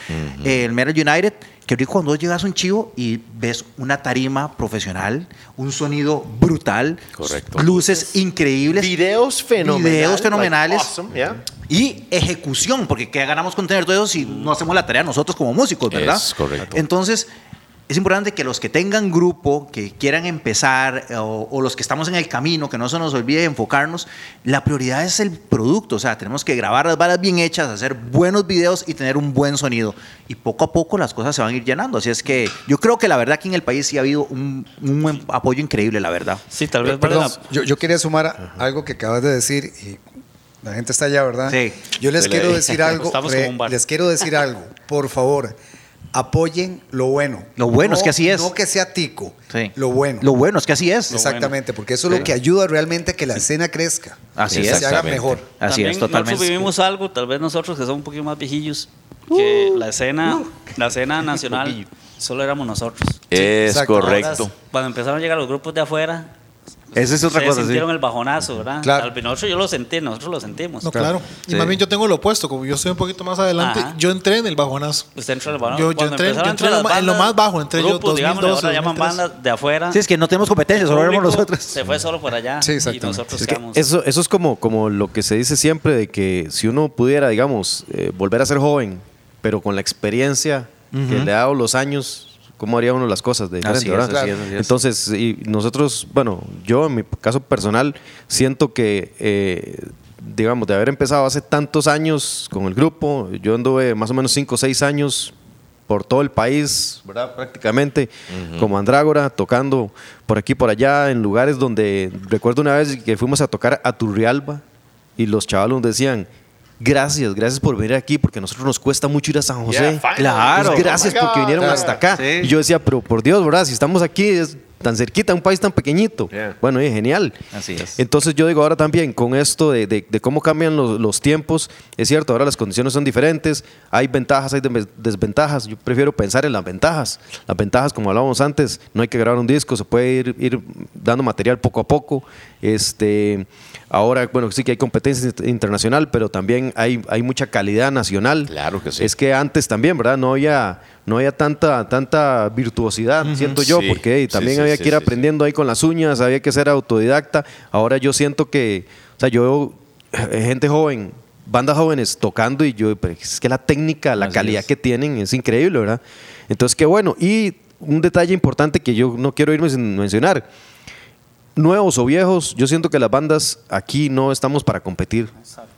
eh, el Metal United. Qué rico cuando vos llegas a un chivo y ves una tarima profesional, un sonido brutal, Correcto. luces increíbles, Videos fenomenales. Videos fenomenales. like, awesome, yeah. y ejecución, porque ¿qué ganamos con tener todo eso si no hacemos la tarea nosotros como músicos, verdad? Es correcto. Entonces, es importante que los que tengan grupo, que quieran empezar, eh, o, o los que estamos en el camino, que no se nos olvide enfocarnos, la prioridad es el producto, o sea, tenemos que grabar las varas bien hechas, hacer buenos videos y tener un buen sonido. Y poco a poco las cosas se van a ir llenando. Así es que yo creo que la verdad que en el país sí ha habido un, un buen apoyo increíble, la verdad. Sí, tal vez Eh, vale Perdón, la- yo, yo quería sumar algo que acabas de decir y la gente está allá, ¿verdad? Sí. Yo les quiero decir algo, Estamos re- como un bar. les quiero decir algo, por favor, apoyen lo bueno. Lo bueno, es que así es. No que sea tico, Sí. lo bueno. Lo bueno es que así es. Exactamente, porque eso es lo que ayuda realmente a que la escena crezca. Así que es. se haga mejor. Así También es, totalmente. Nosotros vivimos algo, tal vez nosotros que somos un poquito más viejillos, que Uh. la escena, la escena nacional solo éramos nosotros. Es exacto. correcto. Ahora, cuando empezaron a llegar los grupos de afuera, Esa es otra cosa, sí. sintieron el bajonazo, ¿verdad? Claro. Al nosotros yo lo sentí, nosotros lo sentimos. No, claro. Y Sí. más bien yo tengo lo opuesto, como yo estoy un poquito más adelante, Ajá. yo entré en el bajonazo. Usted entró en el bajonazo. Yo- yo entré- yo entré en lo ma- en lo bandas, más bajo, entré yo grupos, digamos, 2012, ahora llaman 2013. bandas de afuera. Sí, es que no tenemos competencia, solo éramos nosotros. Se fue solo por allá. Sí, y exactamente. nosotros Es que eso, eso es como, como lo que se dice siempre de que si uno pudiera, digamos, eh, volver a ser joven, pero con la experiencia que le ha dado los años, cómo haría uno las cosas de diferente, Así es, ¿verdad? así es, así es. Entonces, y nosotros, bueno, yo en mi caso personal siento que, eh, digamos, de haber empezado hace tantos años con el grupo, yo anduve más o menos 5 o 6 años por todo el país, ¿verdad? Prácticamente, como Andrágora, tocando por aquí por allá, en lugares donde, recuerdo una vez que fuimos a tocar a Turrialba y los chavalos decían, gracias, gracias por venir aquí, porque a nosotros nos cuesta mucho ir a San José. Yeah. Claro. Pues gracias Oh porque vinieron hasta acá. Sí. Y yo decía, pero por Dios, ¿verdad? Si estamos aquí, es tan cerquita, un país tan pequeñito. Yeah. Bueno, y genial. Así es. Entonces yo digo ahora también, con esto de, de- de cómo cambian los, los tiempos, es cierto, ahora las condiciones son diferentes, hay ventajas, hay des- desventajas, yo prefiero pensar en las ventajas. Las ventajas, como hablábamos antes, no hay que grabar un disco, se puede ir, ir dando material poco a poco. Este, ahora, bueno, sí que hay competencia int- internacional, pero también hay, hay mucha calidad nacional. Claro que sí. Es que antes también, ¿verdad? No había, no había tanta, tanta virtuosidad, siento yo, Sí, porque hey, también sí, había sí, que ir sí, sí. aprendiendo ahí con las uñas, había que ser autodidacta. Ahora yo siento que, o sea, yo veo eh, gente joven, bandas jóvenes tocando y yo, pero es que la técnica, la Así calidad es. que tienen es increíble, ¿verdad? Entonces, qué bueno. Y un detalle importante que yo no quiero irme sin mencionar. Nuevos o viejos, yo siento que las bandas aquí no estamos para competir.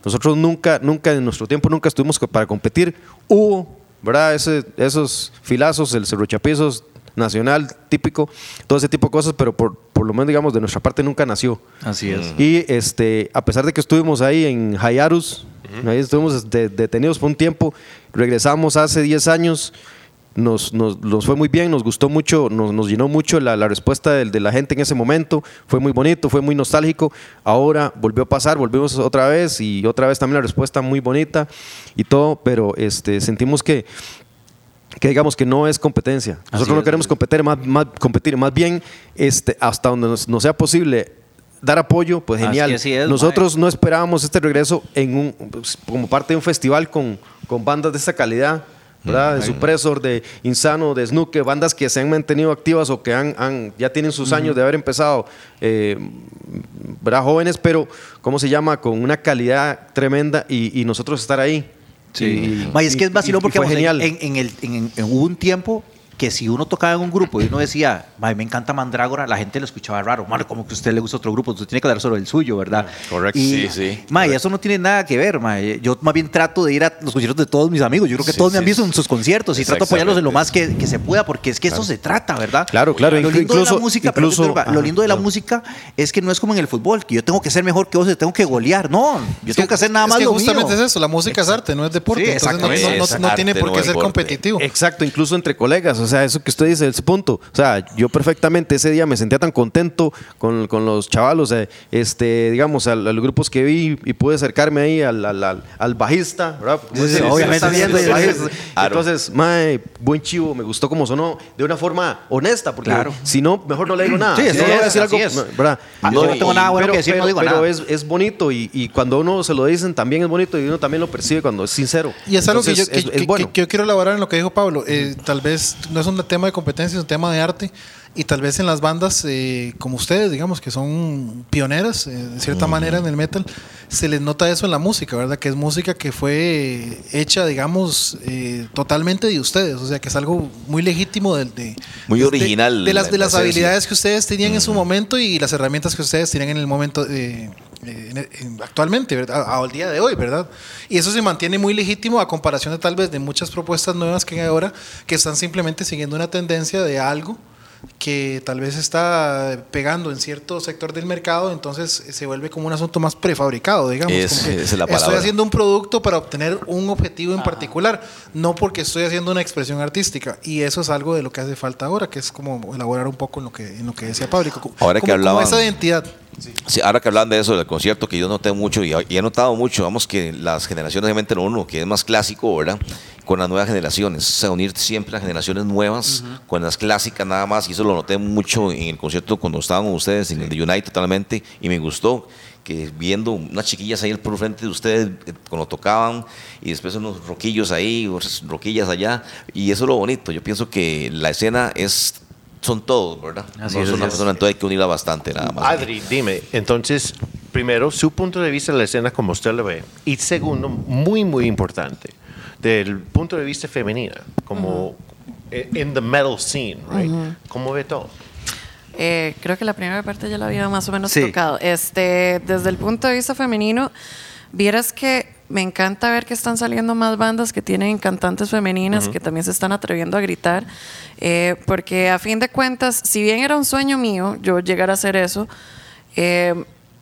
Nosotros nunca, nunca en nuestro tiempo nunca estuvimos para competir. Hubo, ¿verdad? Ese- esos filazos, el cerrochapizos nacional típico, todo ese tipo de cosas, pero por, por lo menos digamos de nuestra parte nunca nació. Así es. Y este, a pesar de que estuvimos ahí en Hayarus, ahí estuvimos de- detenidos por un tiempo, regresamos hace 10 años, nos, nos, nos fue muy bien, nos gustó mucho, nos, nos llenó mucho la, la respuesta del- de, la gente en ese momento, fue muy bonito, fue muy nostálgico. Ahora volvió a pasar, volvimos otra vez y otra vez también la respuesta muy bonita y todo, pero este, sentimos que que digamos que no es competencia. Nosotros no es, queremos competir más, más- competir, más bien este, hasta donde nos, nos sea posible dar apoyo, pues genial. es, Nosotros no esperábamos este regreso en un, pues, como parte de un festival con, con bandas de esta calidad. ¿Verdad? De Supresor, de Insano, de Snooke, bandas que se han mantenido activas o que han, han- ya tienen sus años de haber empezado, eh, ¿verdad? jóvenes, pero, ¿cómo se llama? Con una calidad tremenda y, y nosotros estar ahí. Y- Ma, y es que es vacilón porque fue vamos, genial. En, en el, en- en- hubo un tiempo que si uno tocaba en un grupo y uno decía, "Ma, me encanta Mandrágora, la gente lo escuchaba raro. Mano, como que a usted le gusta otro grupo, usted tiene que hablar sobre el suyo, ¿verdad? Correcto. Sí, sí. ma, y eso no tiene nada que ver, ma. Yo más bien trato de ir a los conciertos de todos mis amigos. Yo creo que Sí, todos me han visto sí. en sus conciertos y trato de apoyarlos en lo más que, que se pueda porque es que eso se trata, ¿verdad? Claro, claro, Lo lindo de incluso- la música, interrumpa, lo lindo de la música es que no es como en el fútbol, que yo tengo que ser mejor que vos, yo tengo que golear. No, yo tengo que hacer nada es más que lo justamente mío. es eso, la música es arte, no es deporte. Sí, entonces no, no- no- no tiene por qué ser competitivo. Exacto, incluso entre colegas, o sea, eso que usted dice, ese punto. O sea, yo perfectamente ese día me sentía tan contento con, con los chavalos, eh, este, digamos, a, a los grupos que vi y pude acercarme ahí al, al, al- al bajista, ¿verdad? Sí, sí, obviamente, viendo sí, el sí, bajista. sí. Claro. Entonces, mae, buen chivo, me gustó como sonó, de una forma honesta, porque Claro. si no, mejor no le digo nada. Sí, no le voy a es, decir algo, es. ¿verdad? Ah, yo no tengo nada bueno pero, que decir, no pero- digo pero nada. es, es bonito y, y cuando uno se lo dicen también es bonito y uno también lo percibe cuando es sincero. Y es algo que yo, Entonces, que, es- es que- bueno. que yo quiero elaborar en lo que dijo Pablo. Eh, tal vez es un tema de competencia, es un tema de arte. Y tal vez en las bandas eh, como ustedes, digamos, que son pioneras, eh, de cierta manera, en el metal, se les nota eso en la música, ¿verdad? Que es música que fue eh, hecha, digamos, eh, totalmente de ustedes. O sea, que es algo muy legítimo de, de- Muy de- original De, las, la- de la las habilidades que ustedes tenían en su momento y las herramientas que ustedes tienen en el momento eh, eh, en- en- actualmente, ¿verdad? A- Al día de hoy, ¿verdad? Y eso se mantiene muy legítimo a comparación de tal vez de muchas propuestas nuevas que hay ahora que están simplemente siguiendo una tendencia de algo que tal vez está pegando en cierto sector del mercado, entonces eh, se vuelve como un asunto más prefabricado, digamos. Es- como que esa es la Estoy haciendo un producto para obtener un objetivo en particular, no porque estoy haciendo una expresión artística. Y eso es algo de lo que hace falta ahora, que es como elaborar un poco en lo que, en lo que decía Pablo. Ahora que como- hablaban- esa identidad. Sí, ahora que hablan de eso, del concierto, que yo noté mucho y, y he notado mucho, vamos, que las generaciones, obviamente, lo uno que es más clásico, ¿verdad? Con las nuevas generaciones, o sea, unir siempre las generaciones nuevas con las clásicas nada más, y eso lo noté mucho en el concierto cuando estaban ustedes en el de Unite totalmente, y me gustó que viendo unas chiquillas ahí por frente de ustedes eh, cuando tocaban y después unos roquillos ahí, roquillas allá y eso es lo bonito. Yo pienso que la escena es son todos, ¿verdad? Así no es, una así es. persona, entonces hay que unirla bastante nada más. Adri, dime, entonces, primero, su punto de vista de la escena como usted lo ve. Y segundo, muy, muy importante, del punto de vista femenina, como eh, in the metal scene, right? ¿Cómo ve todo? Eh, creo que la primera parte ya la había más o menos Sí. tocado. Este, desde el punto de vista femenino, vieras que me encanta ver que están saliendo más bandas que tienen cantantes femeninas que también se están atreviendo a gritar, eh, porque a fin de cuentas, si bien era un sueño mío yo llegar a hacer eso, eh,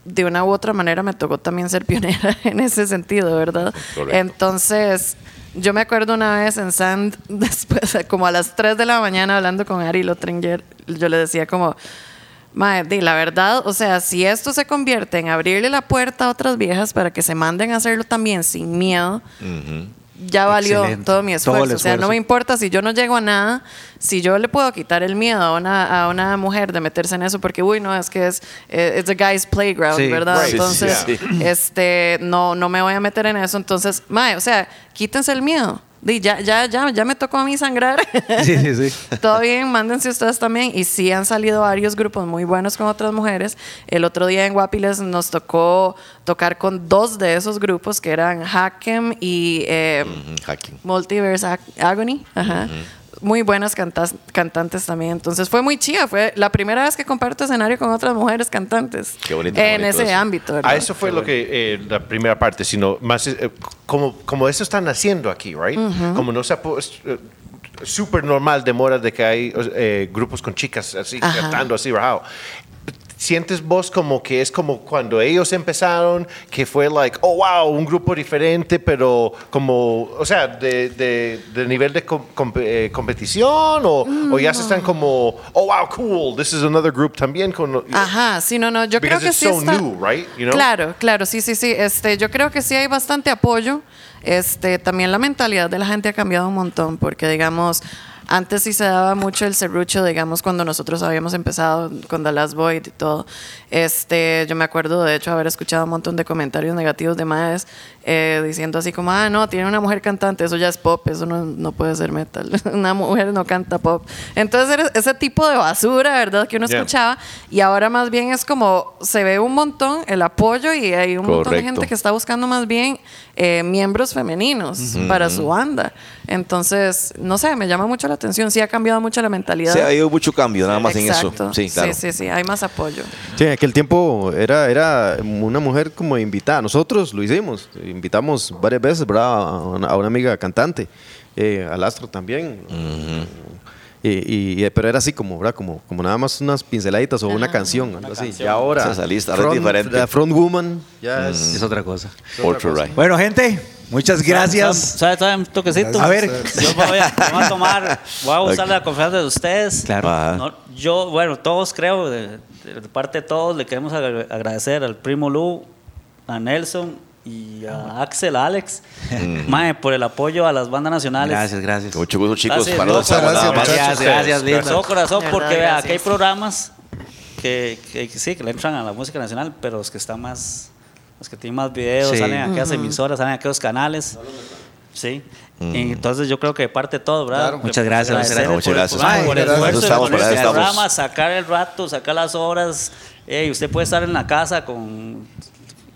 de una u otra manera me tocó también ser pionera en ese sentido, ¿verdad? Correcto. Entonces, yo me acuerdo una vez en Sand, después, como a las 3 de la mañana, hablando con Ari Lotringer, yo le decía como, Mae, di, la verdad, o sea, si esto se convierte en abrirle la puerta a otras viejas para que se manden a hacerlo también sin miedo, ya valió Excelente. todo mi Todo esfuerzo. O sea, no me importa si yo no llego a nada, si yo le puedo quitar el miedo a una, a una mujer de meterse en eso, porque, uy, no, es que es eh, it's a guy's playground, Sí, ¿verdad? right. Entonces, Sí, sí. este, no, no me voy a meter en eso. Entonces, mae, o sea, quítense el miedo. Ya, ya, ya, ya me tocó a mí sangrar. Sí, sí, sí. Todo bien, mándense ustedes también. Y sí han salido varios grupos muy buenos con otras mujeres. El otro día en Guapiles nos tocó tocar con dos de esos grupos que eran Hakem y eh, Mm. Multiverse Ag- Agony. Ajá. Muy buenas cantas- cantantes también. Entonces fue muy chida. Fue la primera vez que comparto escenario con otras mujeres cantantes. Qué bonito, qué En bonito ese eso. ámbito. ¿verdad? Ah, eso fue lo que eh, la primera parte, sino más eh, como, como eso están haciendo aquí, right? Como no se ha pu- eh, súper normal demora de que hay eh, grupos con chicas así Ajá. cantando así rajado. ¿Sientes vos como que es como cuando ellos empezaron, que fue like, oh wow, un grupo diferente, pero como, o sea, de, de, de nivel de com- com- eh, competición o, o ya se están como, oh wow, cool, this is another group también con... Ajá, sí, no, no, yo creo que it's sí so está- new, right? You know? Claro, claro, sí, sí, sí. Este, yo creo que sí hay bastante apoyo. Este, también la mentalidad de la gente ha cambiado un montón, porque digamos, antes sí se daba mucho el serrucho, digamos, cuando nosotros habíamos empezado con The Last Void y todo. Este, yo me acuerdo, de hecho, haber escuchado un montón de comentarios negativos de madres eh, diciendo así como, ah, no, tiene una mujer cantante, eso ya es pop, eso no, no puede ser metal. una mujer no canta pop. Entonces, era ese tipo de basura, ¿verdad? Que uno Yeah. escuchaba y ahora más bien es como se ve un montón el apoyo y hay un montón de Correcto. gente que está buscando más bien eh, miembros femeninos para su banda. Entonces, no sé, me llama mucho la atención. Sí ha cambiado mucho la mentalidad. Sí, ha habido mucho cambio nada más Exacto. en eso. Sí, claro. sí, sí, sí, hay más apoyo. Sí, en aquel tiempo era, era una mujer como invitada. Nosotros lo hicimos. Invitamos varias veces, ¿verdad? A una, a una amiga cantante. eh, al astro también. Y, y- pero era así como, ¿verdad? Como, como nada más unas pinceladitas o una canción, algo así. Y ahora, salista, ahora es diferente. la front woman ya es, Es otra cosa. Ultra right. Bueno, gente, muchas gracias. ¿Sabe, sabe un toquecito? A ver. Yo voy a, voy a tomar, voy a usar la confianza de ustedes. Claro. No, yo, bueno, todos creo, de, de parte de todos, le queremos agra- agradecer al primo Lu, a Nelson y a Axel, a Alex, mae, por el apoyo a las bandas nacionales. Gracias, gracias. Mucho gusto, chicos. Gracias, Para nada gracias. Gracias, gracias, De linda. todo corazón, De porque vea, aquí hay programas que, que- que sí, que le entran a la música nacional, pero los que están más, los que tienen más videos, Sí. salen a aquellas emisoras, salen a aquellos canales. Sí. Y entonces yo creo que de parte de todo, ¿verdad? Claro. Muchas gracias, Agradecerles muchas por el gracias. programa, Ay, por el gracias. esfuerzo eso estamos. programa, sacar el rato, sacar las horas. Ey, usted puede estar en la casa con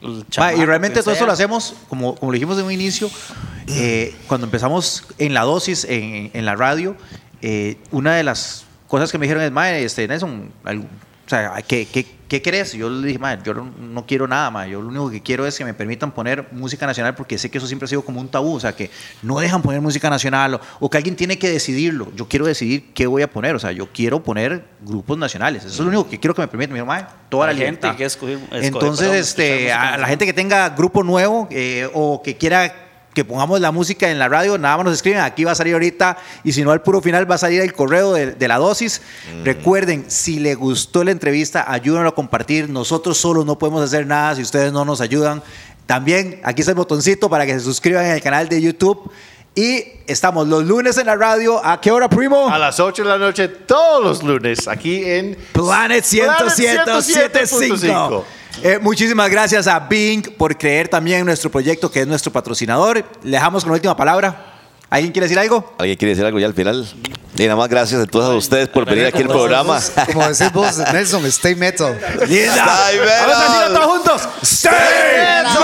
el Ma, chamaco y realmente todo esto lo hacemos, como, como lo dijimos en un inicio, eh, cuando empezamos en la dosis, en, en la radio, eh, una de las cosas que me dijeron es, Mae, este, Nelson, algo- o sea, ¿qué, qué, qué querés? Yo le dije, Mae, yo no, quiero nada, Mae, yo lo único que quiero es que me permitan poner música nacional porque sé que eso siempre ha sido como un tabú, o sea, que no dejan poner música nacional o, o que alguien tiene que decidirlo. Yo quiero decidir qué voy a poner, o sea, yo quiero poner grupos nacionales. Eso es lo único que quiero que me permitan. Dijo, Mae, toda la gente libertad. que escoger- escoger, Entonces, perdón, este, a la gente que tenga grupo nuevo eh, o que quiera que pongamos la música en la radio, nada más nos escriben, aquí va a salir ahorita, y si no al puro final va a salir el correo de, de la dosis. Recuerden, si le gustó la entrevista, ayúdenlo a compartir. Nosotros solos no podemos hacer nada si ustedes no nos ayudan. También aquí está el botoncito para que se suscriban el canal de YouTube. Y estamos los lunes en la radio. ¿A qué hora, primo? A las 8 de la noche todos los lunes aquí en Planet 107.5. Eh, muchísimas gracias a Bing por creer también en nuestro proyecto, que es nuestro patrocinador. Le dejamos con la última palabra. ¿Alguien quiere decir algo? ¿Alguien quiere decir algo ya al final? Y nada más gracias a todos a ustedes por venir aquí al programa. Como decís vos, Nelson, stay metal. ¡Linda! Stay Vamos a decirlo todos juntos. ¡Stay Metal.